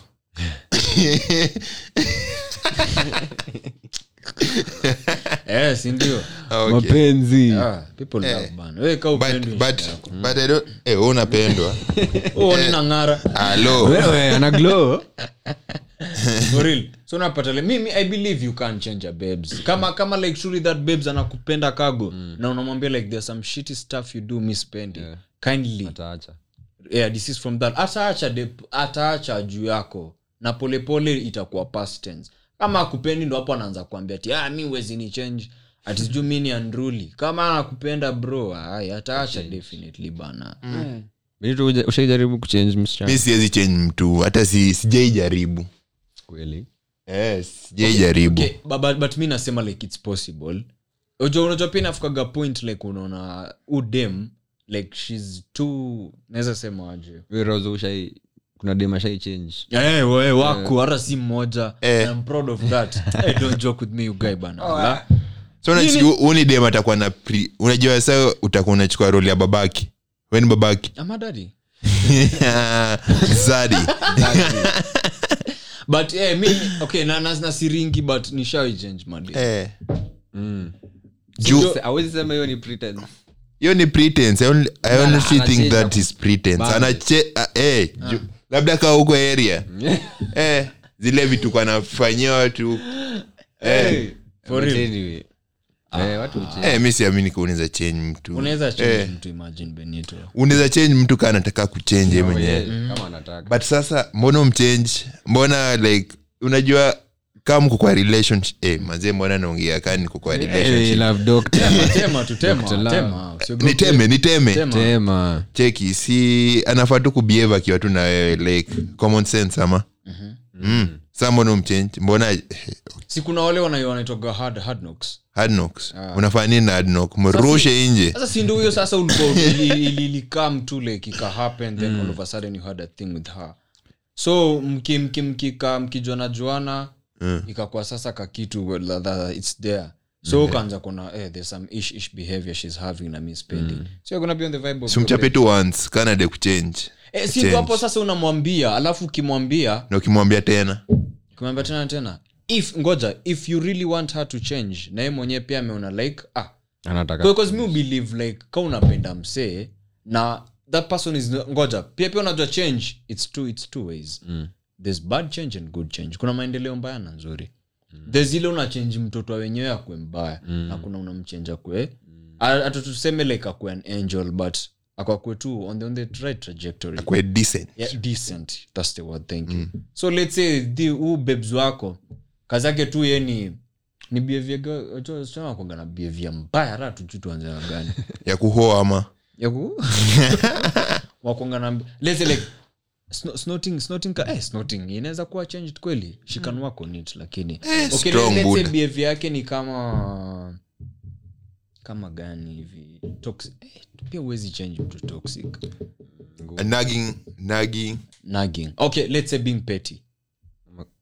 Eh, si ndio? Okay. mapenzi. People love bana. Wewe kaa But- but- but I don't- wewe unapendwa. Nina ng'ara Hello. wewe ana glow. For real. So unapata like, mimi i believe you can change a babes. Kama kama like surely that babes anakupenda kago na unamwambia like there's some shitty stuff you do miss spendi. Yeah. kindly. Ataacha. Yeah, this is from that. Ataacha de- ataacha juu yako. Na polepole itakuwa past tense kama akupendi ndo hapo anaanza kuambia ti ah, mi wezi ni change. Atiju mi ni andruli kama anakupenda bro ay, ataacha definitely bana. Mm. uja- ushaijaribu kuchange msichana mi siwezi change mtu hata si sijaijaribu. Kweli? Yes, sijaijaribu. Okay, okay. but, but mi nasema like its possible. Unajua unajua pia inafukaga point like unaona udem like shes too naweza sema aje kuna demashai change. Hey, we, wako hata si mmoja. Hey. I'm proud of that. Hey, don't joke with me you guy bana. Yeah. so uni dem atakuwa na pri unajua sa utakuwa unachukua roli ya babaki. Weni babaki. Ama daddy? Zadi. But eh, mi okay na, na, na siringi but nishawai change madi eh. Mm. hawezi sema hiyo ni pretend hiyo ni pretense. I only, I Na- honestly think that is pretense. Anache uh, eh, ju- labda kaa huko area. Eh, zile vitu kwanafanyia watu eh, For But real. anyway. Eh, watu huchange. eh, mi siamini ka unaweza change mtu. Unaweza change eh, mtu imagine benito. Unaweza change mtu kaa anataka kuchange mwenyewe. kama anataka. But sasa mbona umchange mbona like unajua kama mko kwa relationship eh, mazee mbona naongea kaa niko kwa relationship love doctor. tema tu tema Dr. Love. tema usiogope. niteme niteme Tema. tema cheki si anafaa tu kubehave akiwa tu na wewe like common sense ama mm. sa mbona umchange mbona si kuna wale wana- hard, hard knocks hard knocks unafanya nini na hard mrushe nje sasa si ndio huyo sasa ulikuwa ili- ili- ilikam tu like ika happen then all of a sudden you had a thing with her so mki mki mkijuana juana ikakuwa sasa kakitu that it's there. So ukaanza kuna eh, there's some ish ish behavior she's having na miss spending. So gonna be on the vibe of simchape tu once kanade kuchange. Eh, si hapo sasa unamwambia alafu ukimwambia na ukimwambia tena. Ukimwambia tena tena. If ngoja if you really want her to change na yeye mwenyewe pia ameona like ah. Because me believe like ka unapenda msee na that person is ngoja pia pia unajua change it's two, it's two ways. Mm. There's bad change and good change. Kuna maendeleo mbaya na nzuri. There's ile unachenji mtoto wenyewe akwe mbaya na kuna unamchenja kwe hata tuseme like akwe an angel but akwakwe tu on the, on the right trajectory. Akwe decent. Yeah, decent. That's the word thank you. So let's say the huu babes wako kazi yake tu ye ni ni behavior na behavior mbaya hata tujui tuanze na gani. Ya kuhoa ama? Yaku wakwanga na let's say like snorting snorting ka eh, snorting inaweza kuwa changed kweli. She can work on it lakini okay, strong let's behavior yake ni kama kama gani hivi? Toxic eh, pia huwezi change mtu toxic. Nagging nagging. Nagging. Okay let's say being petty.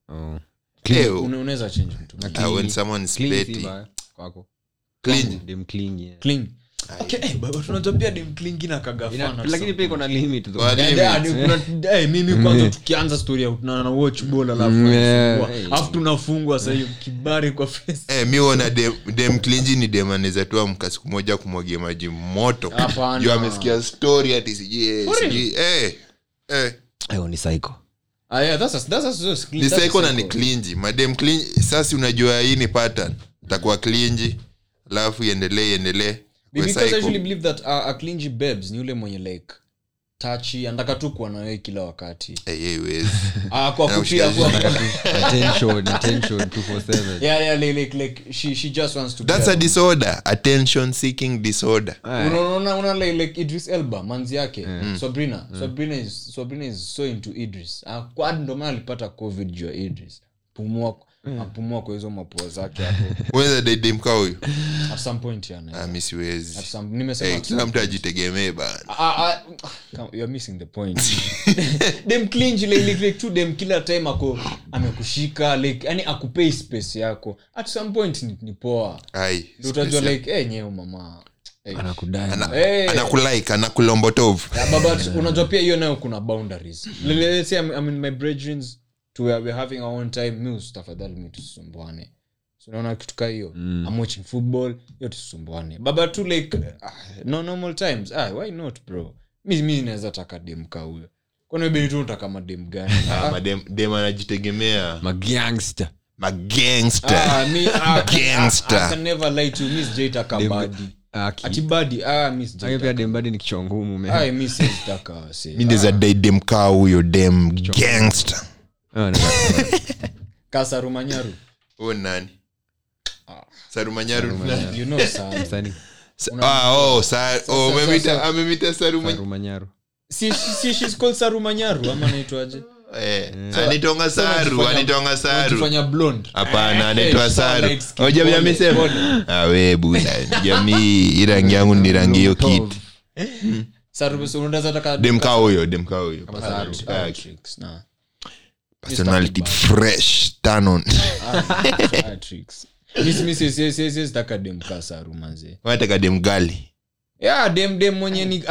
Oh. Unaweza change mtu. Uh, when someone is petty. kwako. Yeah. cling okay eh, pia dem clingi na kagafana Ina- lakini pia iko na limit though. What? Eh, ni mimi kwanza tukianza story ya watch ball alafu yeah. tunafungwa. Alafu tunafungwa sahiyo kibari kwa face Eh, mi ona dem, dem clingy ni dem anaweza tu amka siku moja kumwagia maji moto Hapana. juu amesikia story ati sijui eh, sijui eh, eh. Ayo, ni psycho Ah, yeah, that's a- that's a- that's a- ni that's a psycho na ni psycho. clingy madem klinji sasa unajua hii ni pattern takuwa klinji alafu iendelee iendelee because I psycho. believe that uh, a babes ni ule mwenye like tachi andaka tu kuwa nawe kila wakati. Eh, eh. Ah, kwa attention 247 yeah yeah like, like, like she she just wants to that's be a disorder attention seeking disorder. Unaona una like, like idris elba manzi yake. Sabrina sabrina is sabrina is so into idris. Ah, kwa hadi ndo maana alipata covid juu ya idris? Pumua apumua kwa hizo mapua zake hapo. Unaweza date dem kaa huyu? At some point yani Ah, mi Eh, at kila some mtu ajitegemee bana. Ah, ah, come, you're missing the point. Dem clingy like, like, like tu dem kila time ako amekushika like yani akupei space yako. At some point ni, ni poa. Utajua like hey, nyeo mama. Eh, Ana- Eh. anakulombotov Yeah, but, but unajua pia hiyo nayo kuna boundaries. Le- le- let's say I'm, I'm in my brethrens to where having our own time tafadhali mi tusisumbuane. Unaona kitu hiyo i'm watching football hiyo baba tu like no normal times. Ah, why not bro? Mi mi naweza taka huyo. Tu madem gani? Madem anajitegemea. Magangster ni huyo dem gangster Ah, na- Kasa Rumanyaru. huo nani sarumanyaru You know, sir. Msanii. ah, oh, sa, oh, saruma Sarumanyaru. Si- si- she's called Sarumanyaru, ama naitwaje? Eh, anitonga saru Unajifanya- anitonga saru unajifanya blonde. hapana Eh, anaitwa saru light skin. ojamii amesema pole. awe buda jamii hii rangi yangu ni rangi hiyo kiti Saru- so unaweza taka- demkaa huyo demkaa huyo Saru, ah, tricks, nah. Personality fresh Ah, sitaka dem dem gali Yeah, dem dem mwenye ni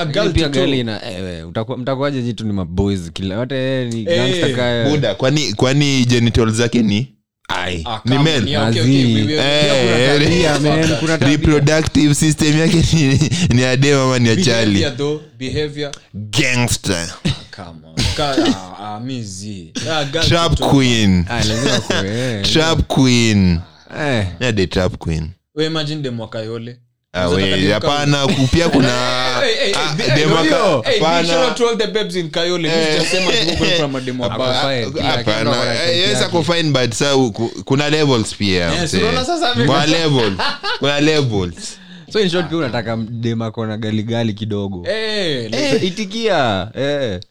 eh, mtakuwaje jitu ni maboys kila wote eh, ni Eh, gangster kaya buda kwani kwani genital zake ni ai Ah, ni men yeah, okay, okay, we- we- Eh, tabia, eh, man, that. kuna tabia. reproductive system yake ni, ni ya ama ni achali Behavior though, behavior. gangster On. Ka- ah, eh. trap queen. Eh, ya the trap queen. We imagine dem wa Kayole. Ah, hapana pia kuna Hey, hey, hey, hey, hey, yes, ako fine, but sa kuna levels pia kuna level kuna levels. So in short pia unataka dema kona galigali kidogo. Eh, itikia eh. Mad- like- like- karibuni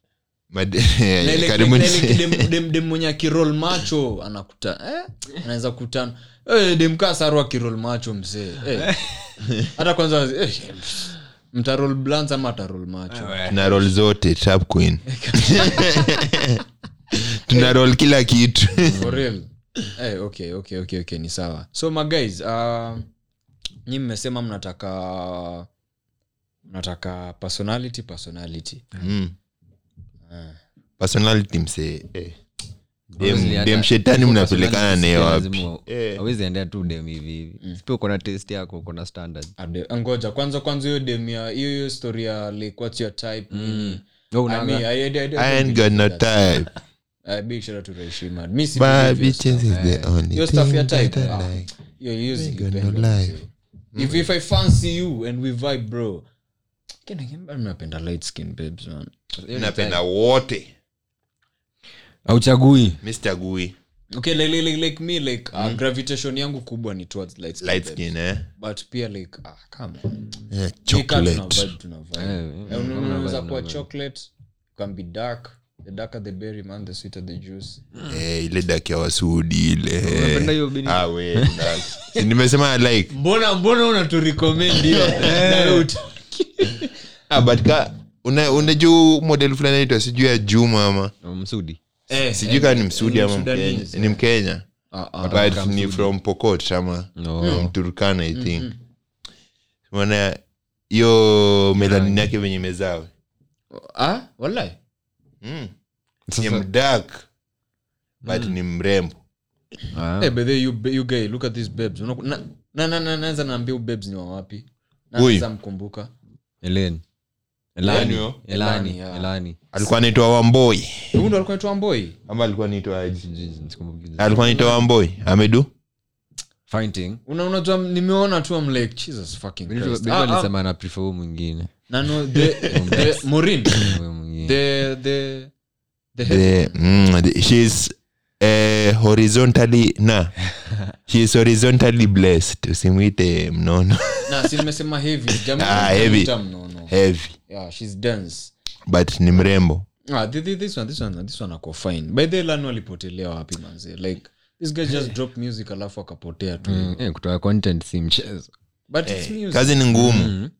like- like dem- dem- dem mwenye akirol macho anakuta eh? anaweza kutana eh, dem kaa saru akirol macho mzee eh. hata kwanza eh, mtarol blans ama atarol macho tuna rol zote trap queen tuna rol kila kitu for real eh, okay, okay, okay, okay, ni sawa so maguys uh, nyi mmesema mnataka mnataka personality personality Mm. Personality say eh. Dem, dem shetani mnapelekana naye pia wapi? lazima- Eh. tu dem hivi hivi. Sipia uko na test yako uko na standard. Ngoja kwanza kwanza hiyo dem ya hiyo hiyo story ya like what's your type? Mm. I mean, I- I- I- I I ain't got no type. Uh, big shout out to Reshima. Mi si but bitches is the only Hiyo stuff ya type, ah, like. Hiyo- hiyo Ain't got zikipendwa, no life. if if i fancy you and we vibe bro napenda light skin babes man. Napenda wote. Auchagui mr gui okay like, like, like, like me like uh, gravitation yangu kubwa ni towards light skin, light skin eh? But pia like ah, come on. Yeah, chocolate. Eh, Eh, unaweza kuwa chocolate can be dark. The darker the berry man the sweeter the juice. Eh, ile daki ya wasudi ile. Unapenda hiyo bini- ah, we, nimesema like mbona mbona unaturecommend hiyo? Uta- ah, but ka una- unajua model fulani aitwa sijui ya juma ama? Msudi. Eh, sijui eh, kaa ni msudi ni ama mkenya. Ni mkenya. Ah, ah. but ni from pokot ama No. from i think. Mana hiyo melanini yake venye mezawe Ah, wallahi. Mm. Ni mdak but ni mrembo. Ah. Eh, but you, you guy, look at these babes. Unaku- na- na- na- na- naambia babes ni wawapi Na mkumbuka Elen. Elani. Elani. Elani, Elani, yeah. Elani. alikuwa naitwa wamboi huyu ndo alikuwa naitwa mboi ama alikuwa naitwa aje? Alikuwa naitwa wamboi amedu Fighting. Una- unajua nimeona tu am like jesus fucking Christ. Ah, ah, alisema ana huyu mwingine na no, the, the, Maureen, Huyu mwingine. the, the, the the, mm, the, she's uh, horizontally na. She's horizontally blessed. Usimwite mnono. Na si nimesema heavy. Jamaa Ah, anaita heavy. mnono. heavy. Yeah she's dense. But ni mrembo. Ah, thi- thi- this one this one this one ako fine. By the lano alipotelea wapi manze? Like this guy just drop music alafu akapotea tu. Mm, eh, kutoa content si mchezo. But it's music. kazi ni ngumu.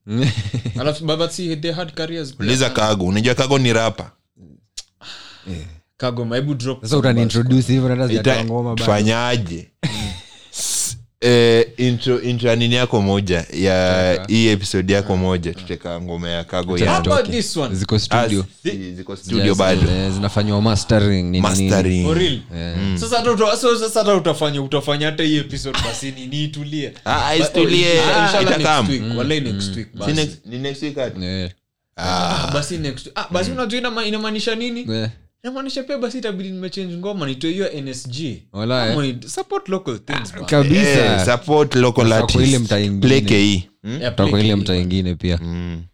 Alafu but, but see they had careers. Uliza kago. Unajua kago ni rapa kagoma hebu drop sasa utaniintroduce hivyo nata zijatoa ngoma bado. fanyaje eh, intro, intro ya nini yako moja? Ya hii episode yako moja tuteka ngoma ya kago How ya about this one? ziko studio. Ah, si- ziko studio Yes, bado. Eh, zinafanywa mastering nini, nini. mastering. For real? Sasa hata uta- so- sasa hata utafanya utafanya hata hii episode basi nini itulie. Ah, But- isitulie, Inshallah ah, next itakam. week. Wallahi next week Si basi. next- ni next week ati? Eh, Ah, basi next ah, basi unajua inama- inamaanisha nini? Eh, inamaanisha pia basi itabidi nimechange ngoma nitoe hiyo nsg eh. Things bana. Eh, kabisa. Support local Sasa kwa ile artists. mtaa ingine. Key. mtaa ingine pia.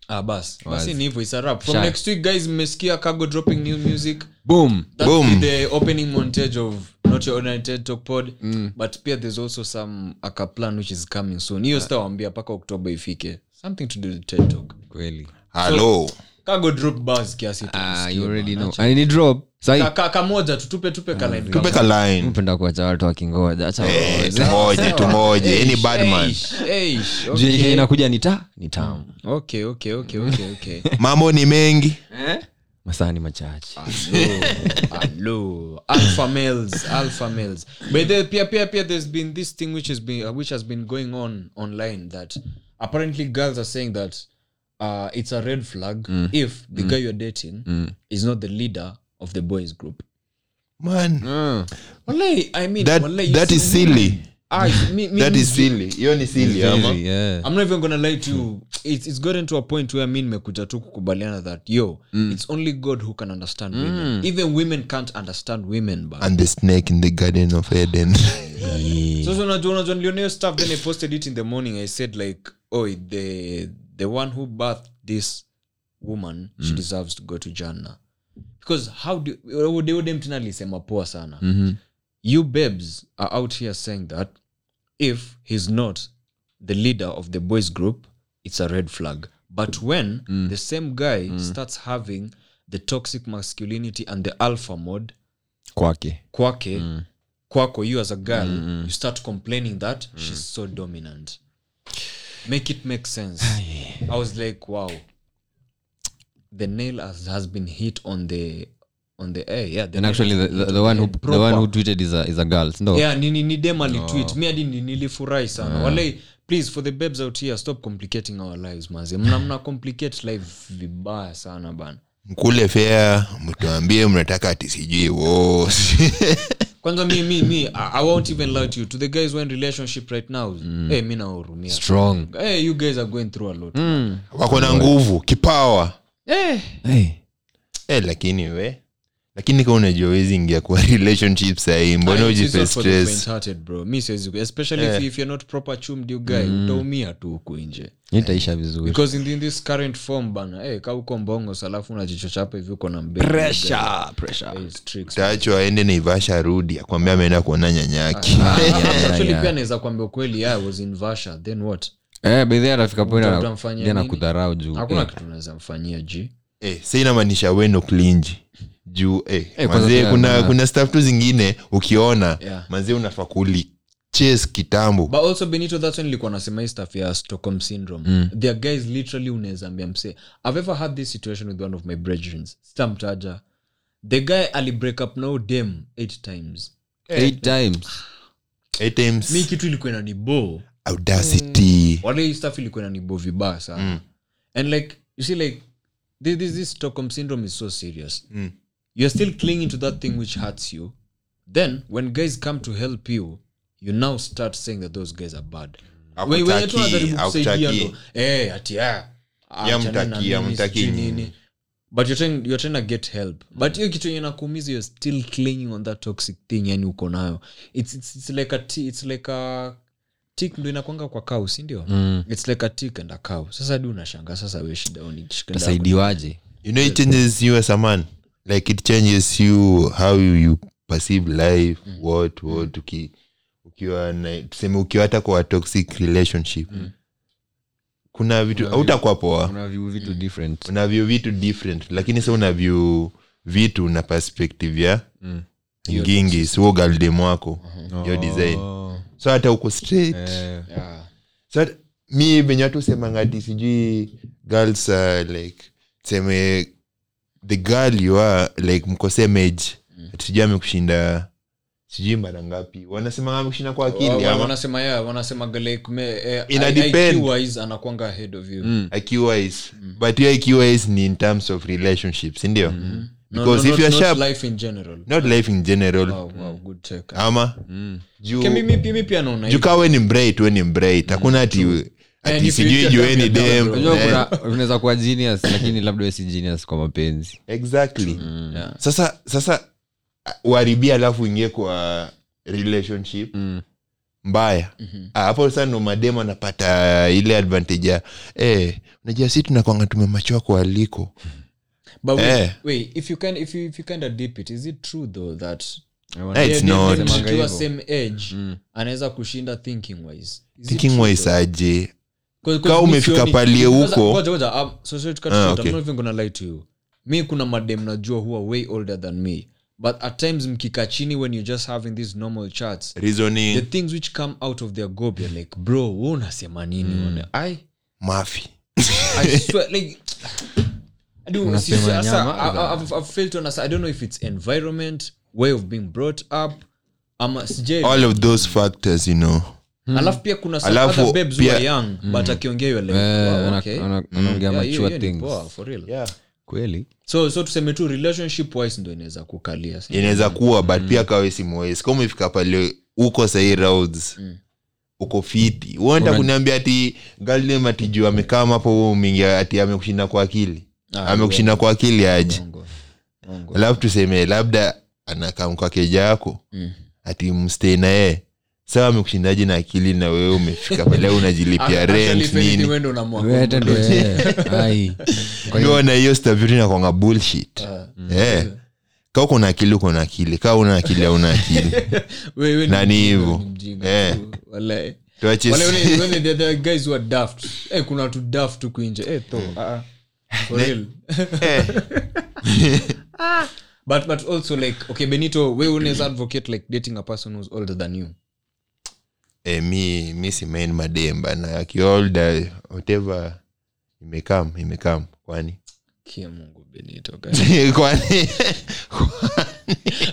Ah bas. Basi ni hivyo from next week guys mmesikia cargo dropping new music. Boom. That Boom. the opening montage of not your ordinary TED talk pod. But pia there's also some aka plan which is coming soon. Hiyo sitawambia mpaka oktoba ifike. Something to do with TED talk. Kweli. Hello. Cargo drop bars kiasi tu ah, you already know. and ni drop. Ka- ka- kamoja tu tupe tupe tupe ka line. kuacha watu wakingoja acha Eh, waoze. tumoje tumoje any bad man. Eish, eish, Juu yenye okay. inakuja ni ta ni tamu. Okay okay okay okay okay. Mambo ni mengi. Masaa ni machache. Hello, alpha males, alpha males. But there, pia, pia, pia, there's been this thing which has been uh, which has been going on online that apparently girls are saying that uh, it's a red flag if the guy you're dating is not the leader of the boys group. man. Wallahi, I mean, that, wallahi, that is silly. Ah, me, me, that me- is silly. Hiyo ni silly ama? yeah. I'm not even gonna lie to you. It's, it's gotten to a point where mi nimekuja tu kukubaliana that yo it's only god who can understand women. Even women can't understand women but and the snake in the garden of eden. So so unajua unajua niliona hiyo stuff then i posted it in the morning. I said like oh the the one who birthed this woman she deserves to go to jannah. Because how do deode mtina alisema poa sana. You babes are out here saying that if he's not the leader of the boys group it's a red flag. But when the same guy starts having the toxic masculinity and the alpha mode kwake. kwake kwako you as a girl you start complaining that she's so dominant make it make sense. I was like wow. The nail has, has been hit on the on the air yeah the and actually the, the, the one who the one who tweeted is a, is a girl no yeah ni, ni, ni dem alitweet. Mi hadi ni- nilifurahi sana. Wale please for the babes out here stop complicating our lives manzi mna mna complicate life vibaya sana bana. Mkule fea mtuambie mnataka tisijui wo kwanza mi mi mi I, i won't even lie to you. To the guys who are in relationship right now hey, mi nawahurumia strong. Hey, you guys are going through a lot. Wako na nguvu kipawa hey. eh, lakini we lakini ka unajua wezi ingia kwa relationship sahii mbona It's ujipe not for the stress? faint-hearted, bro. Mi siwezi especially if, if you're not proper chummed you guy utaumia tu huku nje. Itaisha vizuri. Because in, in this current form bana hey, ka uko mbongo salafu na jicho hivi uko na tricks. tacho aende naivasha arudi akwambia ameenda kuona nyanyaki Actually, naweza kuambia ukweli yeah, I was in Vasha, then what? Eh bedhi juu. Hakuna eh. kitu naweza mfanyia ji eh, sa inamaanisha weno klinji juu eh, hey, mazee kuna, na- kuna staff tu zingine ukiona Yeah. mazee unafaa kuli chase kitambo. But also benito that's when nilikuwa nasema hii stuff ya stockholm syndrome. There are guys literally unaweza ambia msee. I've ever had this situation with one of my brethren. Stamtaja the guy ali break up now dem eight times. Eight times? Eight times. Mi kitu ilikuwa inanibo audacity. Wale hii stuff ilikuwa inanibo vibaya sana. And like you see like this, this, this stockholm syndrome is so serious. Mm. You're still clinging to that thing which hurts you. Then when guys come to help you you now start saying that those guys are bad. Hakutaki, tu wanajaribu kusaidia ndo, eh, ati, ah, nini. but you're trying, you're trying to get help. But hiyo kitu yenye nakuumiza you're still clinging on that toxic thing yani uko nayo. It's, it's, it's like a t- it's like a tik ndo inakwanga kwa kau sindio mm. its like a tik and a cow. Sasa di unashanga sasa we shida you know it changes you as a man like it changes you how you, you perceive life what what uki, ukiwa na tuseme ukiwa hata kwa toxic relationship kuna vitu hautakuwa poa. Kuna view vitu different. Unavyo vitu different lakini sa unavyu vitu na perspective ya ngingi sio galdem wako yo design. So hata uko straight. Yeah. so mi venye watu semangati sijui girls are like seme the girl you are like mkosee same age sijui amekushinda sijui mara ngapi. Wanasema amekushinda kwa Wa- akili wa- wanasema yeah, wanasema like me, eh, Ina depend. IQ-wise anakwanga ahead of you. IQ-wise. but hiyo IQ-wise ni in terms of relationships sindio No, because no, if not- you're sharp life in general. not life in general. Wow, wow, good take. ama? Juu Okay, mi- mi- mi pia naona juu hivyo. ni bright we ni bright. Hakuna ati ati Eh, unaweza kuwa genius lakini labda we si genius kwa mapenzi. Exactly. Yeah. sasa sasa uharibia alafu ingie kwa relationship. Mbaya. Ah, hapo sasa ndo anapata ile advantage ya eh, unajua si tunakwanga tumemachoa kwa aliko. But wait, Eh. wait, if you can if you if you kind of deep it is it true though that it's dem- dem- not. dem Semanga tukiwa hivyo. same age anaweza kushinda thinking wise. Thinking wise aje 'Cause- 'cause umefika palie huko. Ah, short, I'm okay. not even gonna lie to you. Mi kuna madem najua are way older than me. But at times mkika chini when you're just having these normal chats the things which come out of their gob you're like bro wu unasema nini? Mm. ai. Mafi. I swear, like, I do- si- sasa, I- I've- I've failed to understand. I don't know if it's environment, way of being brought up, I'm a, all of those factors you know alafu pia kuna Alafu babes pia- are young but akiongea you're like, wow, ana- okay. ana- anaongea mature things. for real. yeah. kweli? So so tuseme tu relationship wise ndo inaweza kukalia inaweza kuwa but pia kawe simwezi kama umefika pale uko sahii roads. Uko fiti. Uenda kuniambia ati galnem atijuu amekaa mapo mingi ati amekushinda kwa akili. Ah, amekushinda kwa akili aje? Alafu tuseme labda anakam kwa keja yako. Ati mstei na yeye sawa amekushindaje na akili na wewe umefika pale? Unajilipia Actually, rent nini? hiyo- ndio na hiyo stabiri nakwanga bullshit. Eh. kaa uko na akili uko na akili. Kaa una akili auna akili. Wewe- wewe Na ni hivyo. Eh. eh, kuna watu daft huku nje. Eh, ah, ah. But but also like okay benito we unaweza advocate like dating a person who's older than you eh, mi mi si main madem bana akiolda whatever imekam imekam kwani? Kia mungu benito guys. kwani?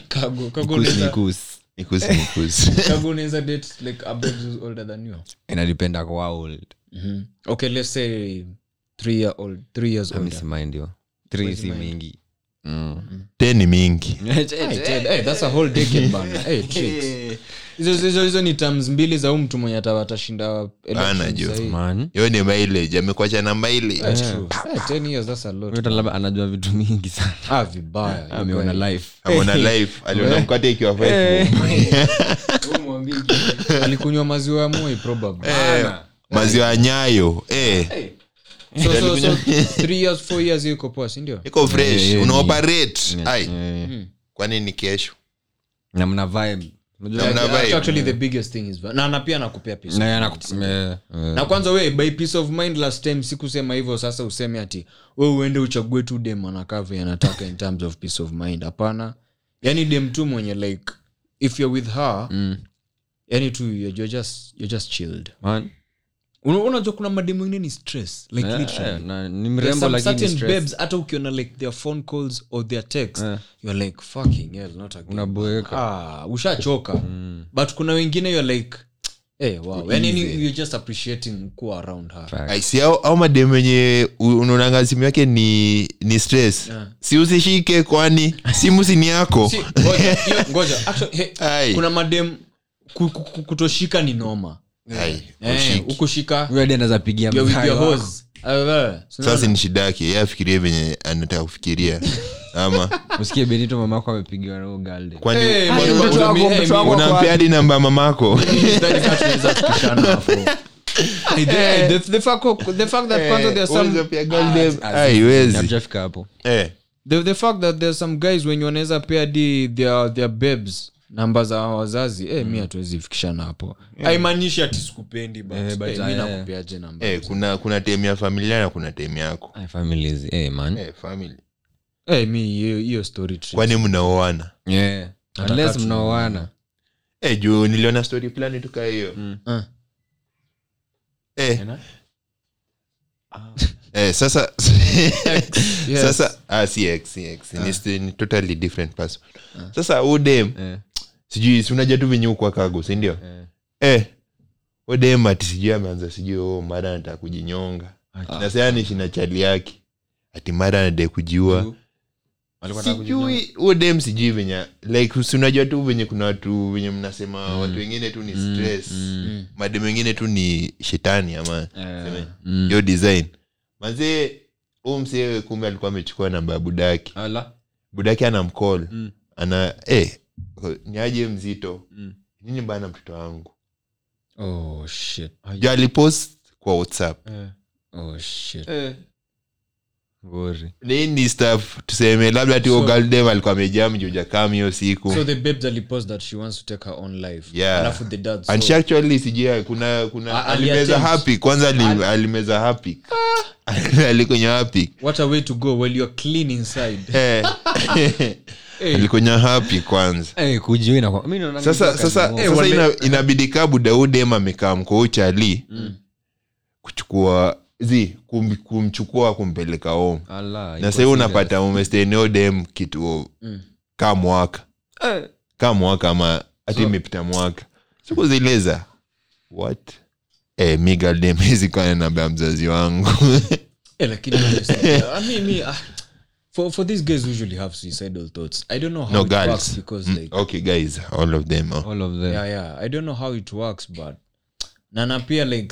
Kago kago Kusi ni unaweza- kusi. nikusi nikusi. Kago like a babe who's older than you? Inadependa kwa old. Mhm. okay let's say three year old three years older. si mingi Mm. ten ni mingi. Hey, Ted, hey, that's a whole decade bana hey, tricks. hizo hizo hizo ni terms mbili za huu mtu mwenye ata- atashinda hiyo ni mileage amekuacha na mileage. That's true. Eh, 10 years, that's a lot. Hata labda anajua vitu mingi sana. Ah, vibaya. ameona life. Amona life. Aliona mkate ikiwa alikunywa maziwa ya moi probably. Eh, maziwa ya nyayo. Eh, so, so, so, three years four years iko poa sindio iko fresh. unaoperate ai. kwani ni kesho? Na mna vibe. Unajua- Na mna That's vibe. actually the biggest thing is na na pia nakupea peace Na of yana- mind. na kwanza we by peace of mind last time sikusema hivyo sasa useme ati we uende uchague tu dem anakaa vile anataka in terms of peace of mind. Hapana. Yani dem tu mwenye like if you're with her yani tu you're, you're just, you're just chilled. Man. Una- unajua kuna mademu wengine ni stress like yeah, literally. na- ni mrembo some certain stress. babes hata ukiona like their phone calls or their text yeah. you're like fucking hell not again. Unaboeka. ah ushachoka. But kuna wengine you're like hey, wow. Yani you're just appreciating kuwa around her. Fact. au, au madem wenye unaonanga simu yake ni ni stress. Si usishike kwani simu sini yako. Si, ngoja, ngoja. Actually, hey, Ai. kuna madem ku- ku- ku- kutoshika ni noma Ai, Eh, ushiki. ukushika. Huyo hadi anaweza pigia you're with mzayo your wako. hose. Ah, wewe, si unaona? sasa ni shida yake ye afikirie venye anataka kufikiria. Ama usikie benito mamako amepigiwa unampea hadi namba mamako? Haiwezi Eh, the fact that there's some guys wenye wanaweza pia di their, their babes namba za wazazi eh, mi hatuwezi fikishana hapo. Ati sikupendi Eh, but, eh, mi eh, nakupeaje namba eh, kuna kuna tem ya familia na kuna tem yako. Ay, families eh, man. Eh, family. Eh, mi hiyo hiyo story trip. kwani mnaoana? Yeah. unless mnaoana. Eh, juu niliona story fulani tuka hiyo. Ah. eh. eh, sasa Yes. sasa ah, si ex, si ex. Ni st- ni totally different person. Sasa udem Eh. Sijui si unajua tu venye ukwa kago sindio eh, odemati sijui ameanza sijui oh, mara anataka kujinyonga. Nasema shina chali yake. Ati mara anadai kujiua. Sijui udem sijui venye like unajua tu venye kuna watu venye mnasema watu wengine tu ni stress. Madem wengine tu ni shetani ama seme, yo design. Mazee huu msee kumbe alikuwa amechukua namba ya budaki. Budaki ana Mm. ana eh, niaje mzito. Mm. nini bana mtoto wangu? Oh shit. Jo alipost kwa whatsapp. Oh shit. Eh. Nini staff tuseme labda ti So- ogaldem alikuwa amejam jujakam hiyo siku. So the babes alipost that she wants to take her own life. Yeah. alafu the dad and she actually sijui kuna kuna A- alimeza happy. Kwanza ali- Ali- alimeza happy. Alikunya happy. What a way to go while you're clean inside. Eh. hey, alikunya happy kwanza. Eh, sasa sasa, Eh, sasa ina, inabidi kabu amekaa mkoo chali kuchukua zi kum, kumchukua kumpeleka home. Na sahii unapata umesteniodem kitu Mm. kaa mwaka. Kaa mwaka ama hati imepita mwaka. Sikuzileza what? Eh, migademezikana namba ya mzazi wangu? Eh, lakini ah, for, for these guys usually have suicidal thoughts i don't know how no it works because Mm, like okay guys all of them oh. all of them. Yeah yeah. I don't know how it works but nana pia like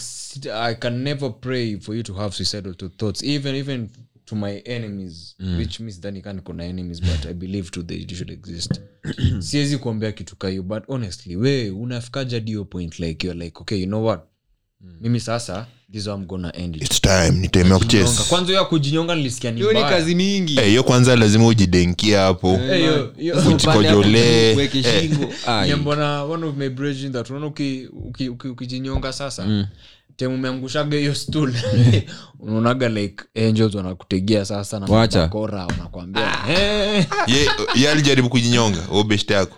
i can never pray for you to have suicidal thoughts. Even even to my enemies which means then can kuna enemies but i believe to they should exist. Siwezi kuombea kitu kayo but honestly we unafikaja dio point like you're like okay you know what mimi sasa this is how i'm gonna end it. Its time nitemea Kujinyonga. kuchesa. Kwanza hiyo ya kujinyonga nilisikia hiyo ni kazi mingi. Eh, hiyo kwanza lazima ujidenkia hapo. Eh, mbona ukijinyonga sasa umeangushaga hiyo stool. Unaonaga like angels wanakutegea sasa na wanakwambia eh, ye, ye alijaribu kujinyonga ubeshte yako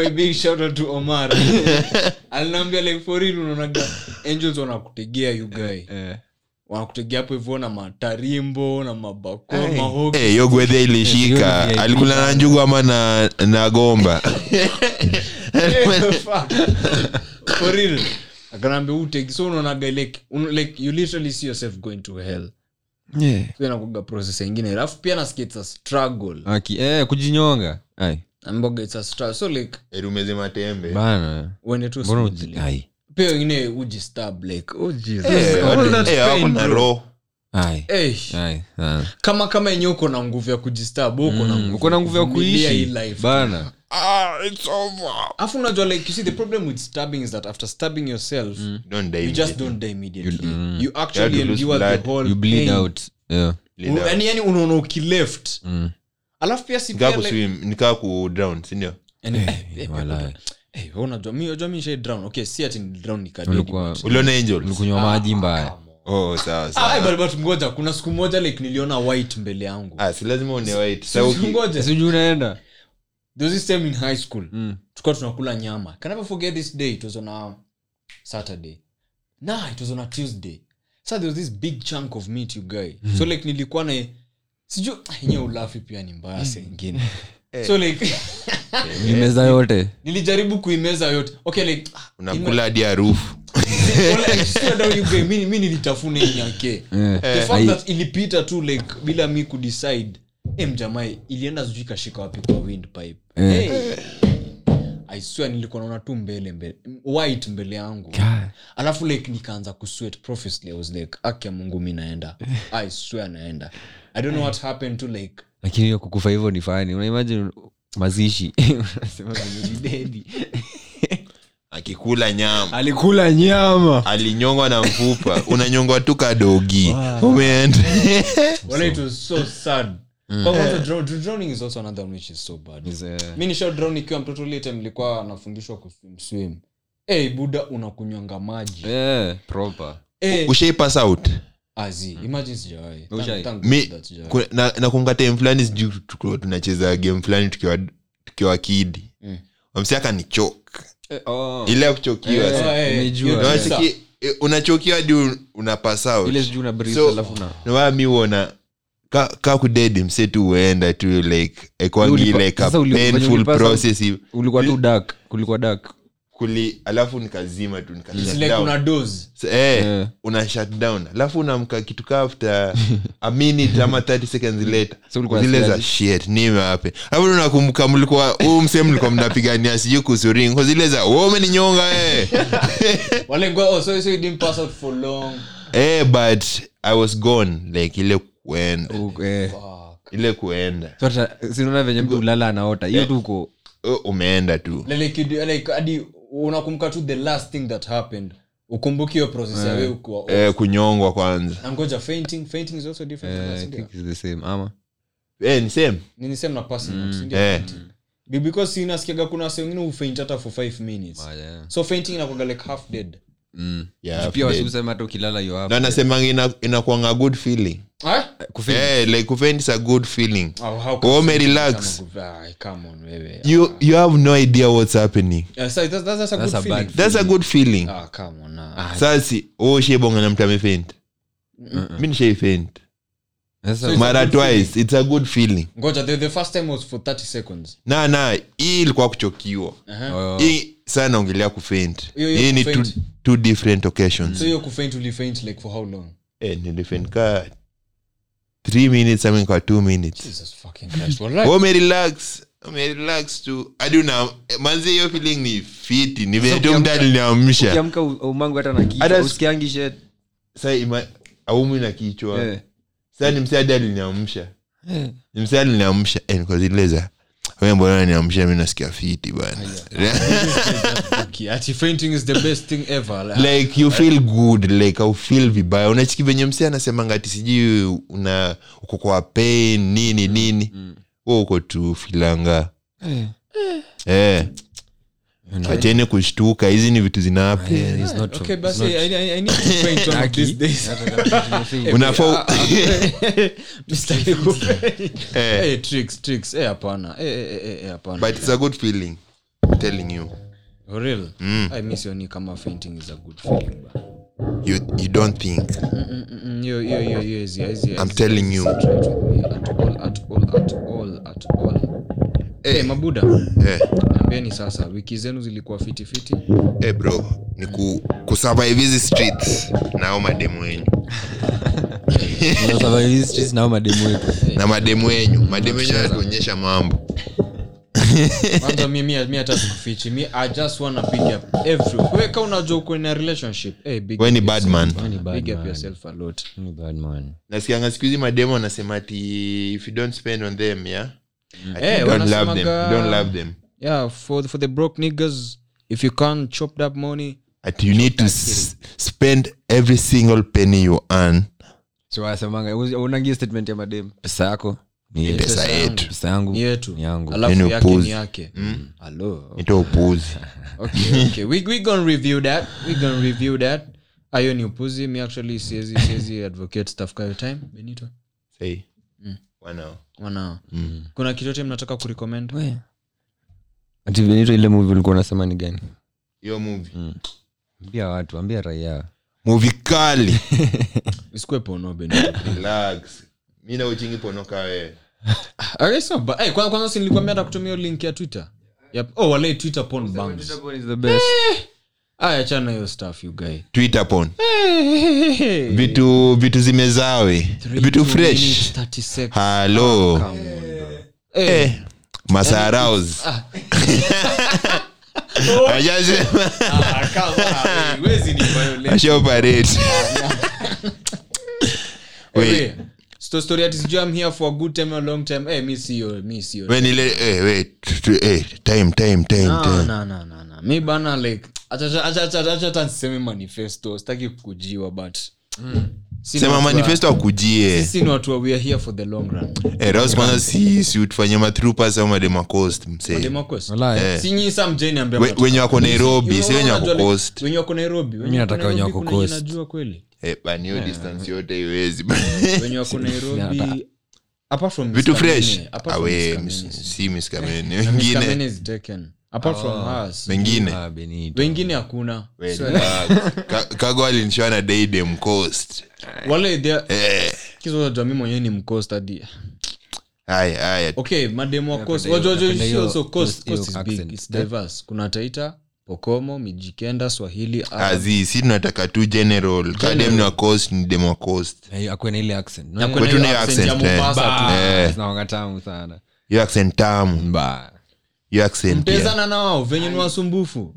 Eh, eh. Oi, big shout out to omar. Alinaambia like for unaonaga angels wanakutegea you guy. Wanakutegea hapo hivyo na matarimbo na mabako mahoki. Eh, gwedhe ilishika. Hiyo alikula na njugu ama na, na gomba? For real. Akanaambia utegi so unaonaga like, un, like you literally see yourself going to hell. So inakuga process ingine. Alafu pia nasikia it's a struggle. Aki- eh, kujinyonga amboga it's a struggle so like erumeze matembe bana uende tu mbona smoothly. ai, pia wengine ujistab like oh Jesus. Eh, All that eh, pain, bro. roho ai, Eh, ai, sana. kama kama yenyewe uko na nguvu ya kujistab uko na nguvu uko na nguvu ya kuvumilia hii kuishi life. bana ah, it's over. Alafu unajua like you see the problem with stabbing is that after stabbing yourself Don't die you just immediately. don't die immediately mm. you actually You lose endure the whole you bleed pain. out yeah. Bleed Un- out. yani yani unaona ukileft Mm. Alafu pia si Nikaa kudrown sindio eh, eh, eh, unajua mi unajua mi nishai drown. Okay si ati drown nikadedi Ulikuwa- but- uliona angels? ulikunywa maji mbaya. oh sawa sawa. but- but ngoja kuna siku moja like niliona white mbele yangu. Ah, si lazima une white. Sasa ngoja. Siju unaenda. There was this time in high school. Mm. tulikuwa tunakula nyama. Can never forget this day? It was on a saturday. Nah it was on a tuesday. So there was this big chunk of meat you guy. So like nilikuwa na siju enye ulafi pia ni mbaya sengine so like imeza yote. Nilijaribu kuimeza yote. Okay like ah, unakula hadi harufu. Mi nilitafuna inyake Eh. the fact that ilipita tu like bila mi kudecide em jamaa ilienda sijui ikashika wapi kwa windpipe. Eh. hey. I swear nilikuwa naona tu mbele mbele white mbele yangu. God. alafu like nikaanza kusweat profusely. I was like aki ya mungu mi naenda. I swear naenda. I don't know what happened to like lakini hiyo kukufa hivyo ni fani. Unaimagine mazishi. Unasema akikula nyama. Alikula nyama. Alinyongwa na mfupa. Unanyongwa tu kadogi umeenda. Well, it was so sad But also drow- drowning is also another one which is so bad. Is, eh, mi nisha ikiwa mtoto time anafundishwa kuswim hey, buda unakunywanga maji. Eh, proper. hey, ushai pass out? Kunga time fulani sijuu tunacheza game fulani tukiwa tukiwa kidi Mm. wamsiaka ni chok Eh, oh. ile ya kuchokiwa. Eh, unachokiwa hadi un- una ka, ka kudedi mse tu uenda tu like ekwangi like a sasa uli- venye painful process. ulikuwa tu dak kulikuwa dak kuli alafu nikazima tu nikauna like una eh, Eh. una shut alafu unamka kitu ka after a minute ama 30 seconds later. So zile za shit nime hape alafu unakumbuka mlikuwa huu mse mlikuwa mnapigania sijui kuhusu ring. Zile za wewe umeninyonga eh. Wale ngwa oh, so, so you didn't pass out for long. Eh but i was gone like ile kuenda. U- eh. Ile kuenda. Sinaona venye mtu ulala anaota? Hiyo yeah. uko. Oh, umeenda tu. Like, like adi unakumbuka tu the last thing that happened. Ukumbuki hiyo process ya wewe eh, kunyongwa kwanza. Ngoja fainting fainting is also different eh, I think it's the same. Ama? Eh, eh, ni same. Ni- ni same na passing out, sindio? eh. Because sinasikiaga kuna wengine hufaint hata for 5 minutes. Ah, yeah. so fainting inakwaga like half dead. Mm. Yeah, pia dead. wasiusema hata ukilala na nasemanga inakuanga good feeling Ah? Eh, like is a good feeling. Oh, Oh, you, you have no idea what's happening. Yeah, so that's, that's, that's a That's good a feeling. that's a good feeling. Ah, come on, nah. sasi ushibonga na mtu amefent mi So it's mara a good twice it's a good feeling. Ngoja the, the first time was for 30 seconds. Na na hii ilikuwa kuchokiwa. Oh. hii saa naongelea kufaint Hiyo- hiyo hii ni two, two different occasions. So hiyo kufaint ulifaint like for how long? Eh, nilifaint ka three minutes I mean kwa two minutes. Jesus fucking christ. Walai. umerelax umerelax tu hadi una manzi hiyo feeling ni fiti ni vile tu mtu aliniamsha ukiamka u- umangu hata na kichwa. Hata- usikiangi shit. Sa ima- aumwi na kichwa. Eh. sa ni msadi aliniamsha ni msee aliniamsha eh, niko zile za "Wewe mbona niamsha? Mi nasikia fiti bana Okay, ati fainting is the best thing ever. Like, like you feel good like au feel vibaya. Unachiki venye msee anasemanga ati sijui una uko kwa pain nini nini. we uko tu filanga eh. kushtuka. Hizi ni vitu. Eh. Eh, tricks tricks. Eh hapana. Eh eh eh, eh hapana. But it's a good feeling telling you For real i miss yoni kama fainting is a good feeling you, you don't think? Mm, yo yo yo yo is is I'm telling you. at all at all at all at all. Mabuda. Ambieni sasa. Wiki zenu zilikuwa fiti fiti. Eh bro ni ku, kusurvive hizi streets. Nao mademu wenyu. Na mademu na mademu wenyu. Mademu wenyu anatuonyesha mambo kwanza mi mi mi hata sikufichi mi i just wanna big up every weka unajua uko in a relationship. Eh big we ni bad yourself. man. Bad big up man. yourself a lot. Ni bad man. nasikianga siku hizi mademu wanasema ati if you don't spend on them yeah? Ati Eh, you don't love them. You don't love them. Yeah for for the broke niggas if you can't chop that money ati you need to s- spend every single penny you earn. So wasemanga, uzi- unangia statement ya madem pesa yako ni pesa yetu. pesa yangu yetu. yangu. Alafu Yaani yake upuzi. ni yake hello. Ito upuzi. Okay okay. We we gonna review that. We gonna review that. Ayo ni upuzi. Mi actually siezi siezi advocate stuff kayo time. Benito? Say. Wanao. wana kuna kitu mnataka kurecommend? Ati benito ile movie ulikuwa unasema ni gani? Hiyo movie. Ambia watu ambia raia. Movie kali. Isikue pono benito. Relax mi nauchingi ponoka wewe Ah, it's not bad. Eh, kwanza kwanza si nilikwambia hata kutumia link ya twitter? Yep. oh wale twitter porn bangs. Aya chana hiyo stuff you guy. Twitter pon vitu vitu zimezawe. Vitu fresh. halo. Eh. masaraus ajasema Wait. story ati sijui i'm here for a good time or long time. Eh mi sio mi sio When ile eh, wait, t- eh, time time time no time. no no no no. Mi bana like acha acha acha acha hata manifesto. Sitaki kukujiwa but mm sema manifesto akujie. Sisi ni watu wa we are here for the long run. Eh, si si utufanye matrupas au mademacost msee. Democracy. Walai. Eh. si nyinyi saa mjeni ambia wenye wako Nairobi, si wenye wako Coast. wenye wako nairobi wenye nataka wenye wako najua kweli Eh, bani hiyo distance yote iwezi wenye wako nairobi apart from vitu fresh. Kamene, apart from awe si miskamene wengine. Kamene is taken. Apart from us. wengine. Wengine hakuna. We, So, Ka- kago alinishoa na daydem coast wale they are- kizo unajua mimi mwenyewe ni mcoast hadi haya haya. Okay mademo wa coast. Hiyo- wajua wajua napenda she hiyo- also coast coast is big. it's diverse. Kuna taita pokomo mijikenda swahili azi si tunataka tu general. Kadem wa coast ni dem wa coast. Ile accent. Kwetu ni accent ya accent, eh. Zinakuanga tamu sana. Hiyo accent tamu. Hiyo mtezana nao venye ni wasumbufu.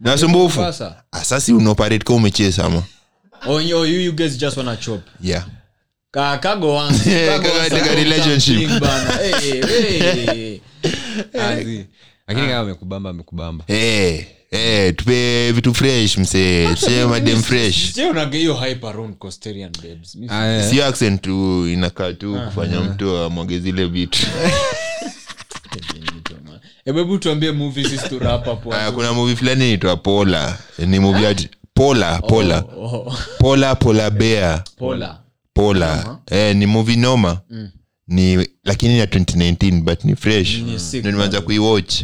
Asasi unaoperate ka Oh, yo, you, you guys just wanna chop. Yeah. Kama amekubamba amekubamba eh, tupe vitu fresh msee. Tuseme madem fresh. Sio Ah, eh. sio accent tu inakaa tu kufanya mtu amwage zile vitu Eh, hebu tuambie movie sisi tu wrap up Aya, hapo. kuna movie fulani inaitwa pola ni movie ati pola pola Oh, pola pola bea Pola. pola eh, ni movie noma. Ni lakini ya 2019 but ni fresh. Ni sick, nimeanza kuiwatch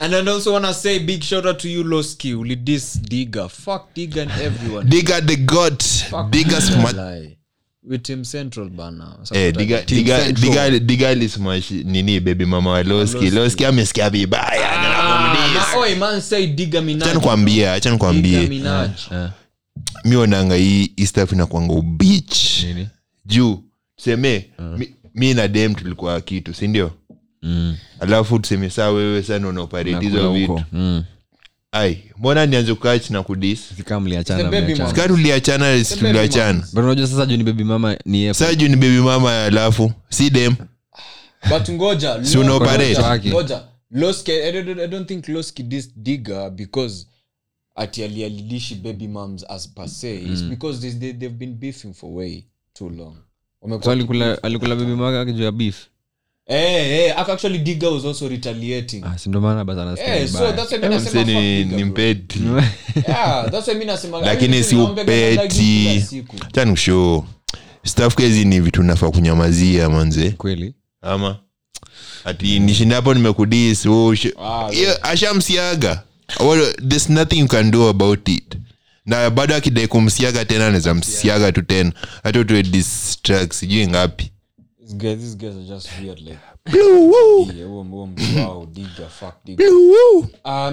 And I also wanna say big shout out to you, Loski. Uli this Digger. Fuck Digger and everyone. diga the god diga smart With Team Central bana. Eh, diga diga diga diga alismash nini baby mama loski loski amesikia vibaya Ah, oi man say Digger Minaj. acha nikwambie acha Digger nikwambie Minaj. mi onanga hii hii stuff inakwanga ubich Nini? juu tuseme mi, mi na dem tulikuwa kitu sindio Mm. alafu tuseme saa wewe sana unaoperate vitu. Mm. ai mbona nianze kukach na kudis Si kama mliachana, The baby mliachana. mama. ka tuliachana si tuliachana mamas. But unajua sasa juu ni bebi mama ni saa juu ni bebi mama alafu si dem But ngoja. Si una Lo- operate. ngoja, ngoja. Loski, I don't, I don't think Loski this Digger because ati alialilishi baby moms as per se. It's because they, they, they've been beefing for way too long. So alikula alikula baby mama yake juu ya beef Eh, eh, actually was also retaliating. ah Eh, mpeti. Lakini si upeti. siku. staff kezi ni vitu nafaa kunyamazia manze. Kweli? Ama? Ati nishindapo nimekudis oh, sh- Ah, Yeah, ashamsiaga. Well, there's nothing you can do about it. Na bado akidai kumsiaga tena anaweza msiaga tu tena. Hata utue sijui ngapi guys, these guys are just weird like. Blue, woo, Yeah, huo- huo mtu wao, fuck Digger. blue, woo. Ah,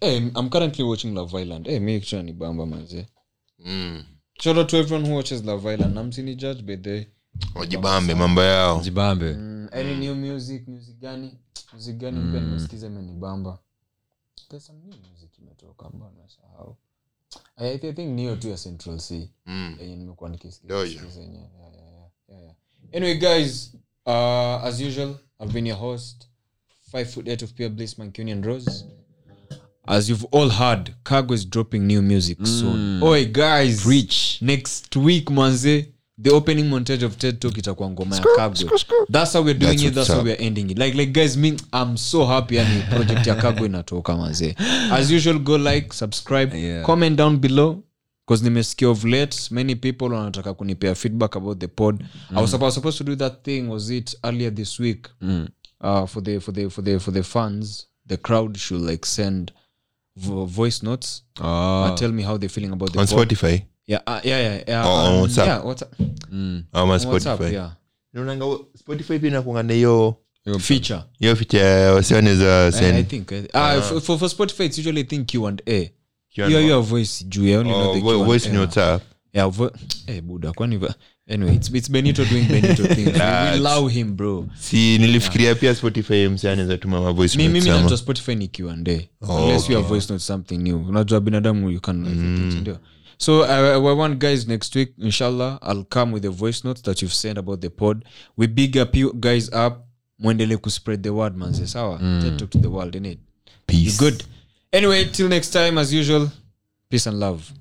eh, i'm currently watching love island eh, bamba manze Mm. shout out to everyone who watches love island namsini judge by the wajibambe mambo yao jibambe mm, any new music music gani music gani mpya nimesikiza imenibamba there's some new music imetoka mbona nasahau I, I think niyo tu ya central c Mm. yenye nimekuwa nikisikiza yenyewe. Yeah, yeah, yeah, yeah, yeah. Anyway guys uh, as usual i've been your host five foot eight of pure bliss mancunian rose. As you've all heard cargo is dropping new music soon. Oi guys. Preach. next week manze the opening montage of ted talk itakuwa ngoma ya cargo. that's how we're doing That's it that's how we're ending it. Like like guys me i'm so happy yani project ya cargo inatoka manze. As usual go like subscribe Yeah. comment down below because nimesikia of late many people wanataka kunipea feedback about the pod. I, was, I was supposed to do that thing was it earlier this week Mm. uh, for the for the for the for the fans. The crowd should like send vo- voice notes Ah. uh, tell me how they're feeling about the on pod. spotify? Yeah uh, yeah yeah yeah. Oh, on um, WhatsApp. yeah what's Mm. ama on spotify. yeah. Naonanga spotify pia inakuanga na hiyo feature. Hiyo ficha wasiwaneza I, I think uh, uh, for, for for Spotify it's usually I think Q and A Your A. your voice juu I Oh, voice yeah vo- eh, buda kwani anyway it's, it's benito doing benito things we, we Relax. him bro si nilifikiria pia spotify msi anaweza tuma mavoice Mi- notes mimi najua spotify ni Q&A. unless you have voice notes something new unajua binadamu you can everything, sindio? so uh, I want guys next week inshallah i'll come with the voice notes that you've sent about the pod we big up you guys up mwendele kuspread the word sawa mm. talk to the world innit? Peace. You good anyway till next time as usual peace and love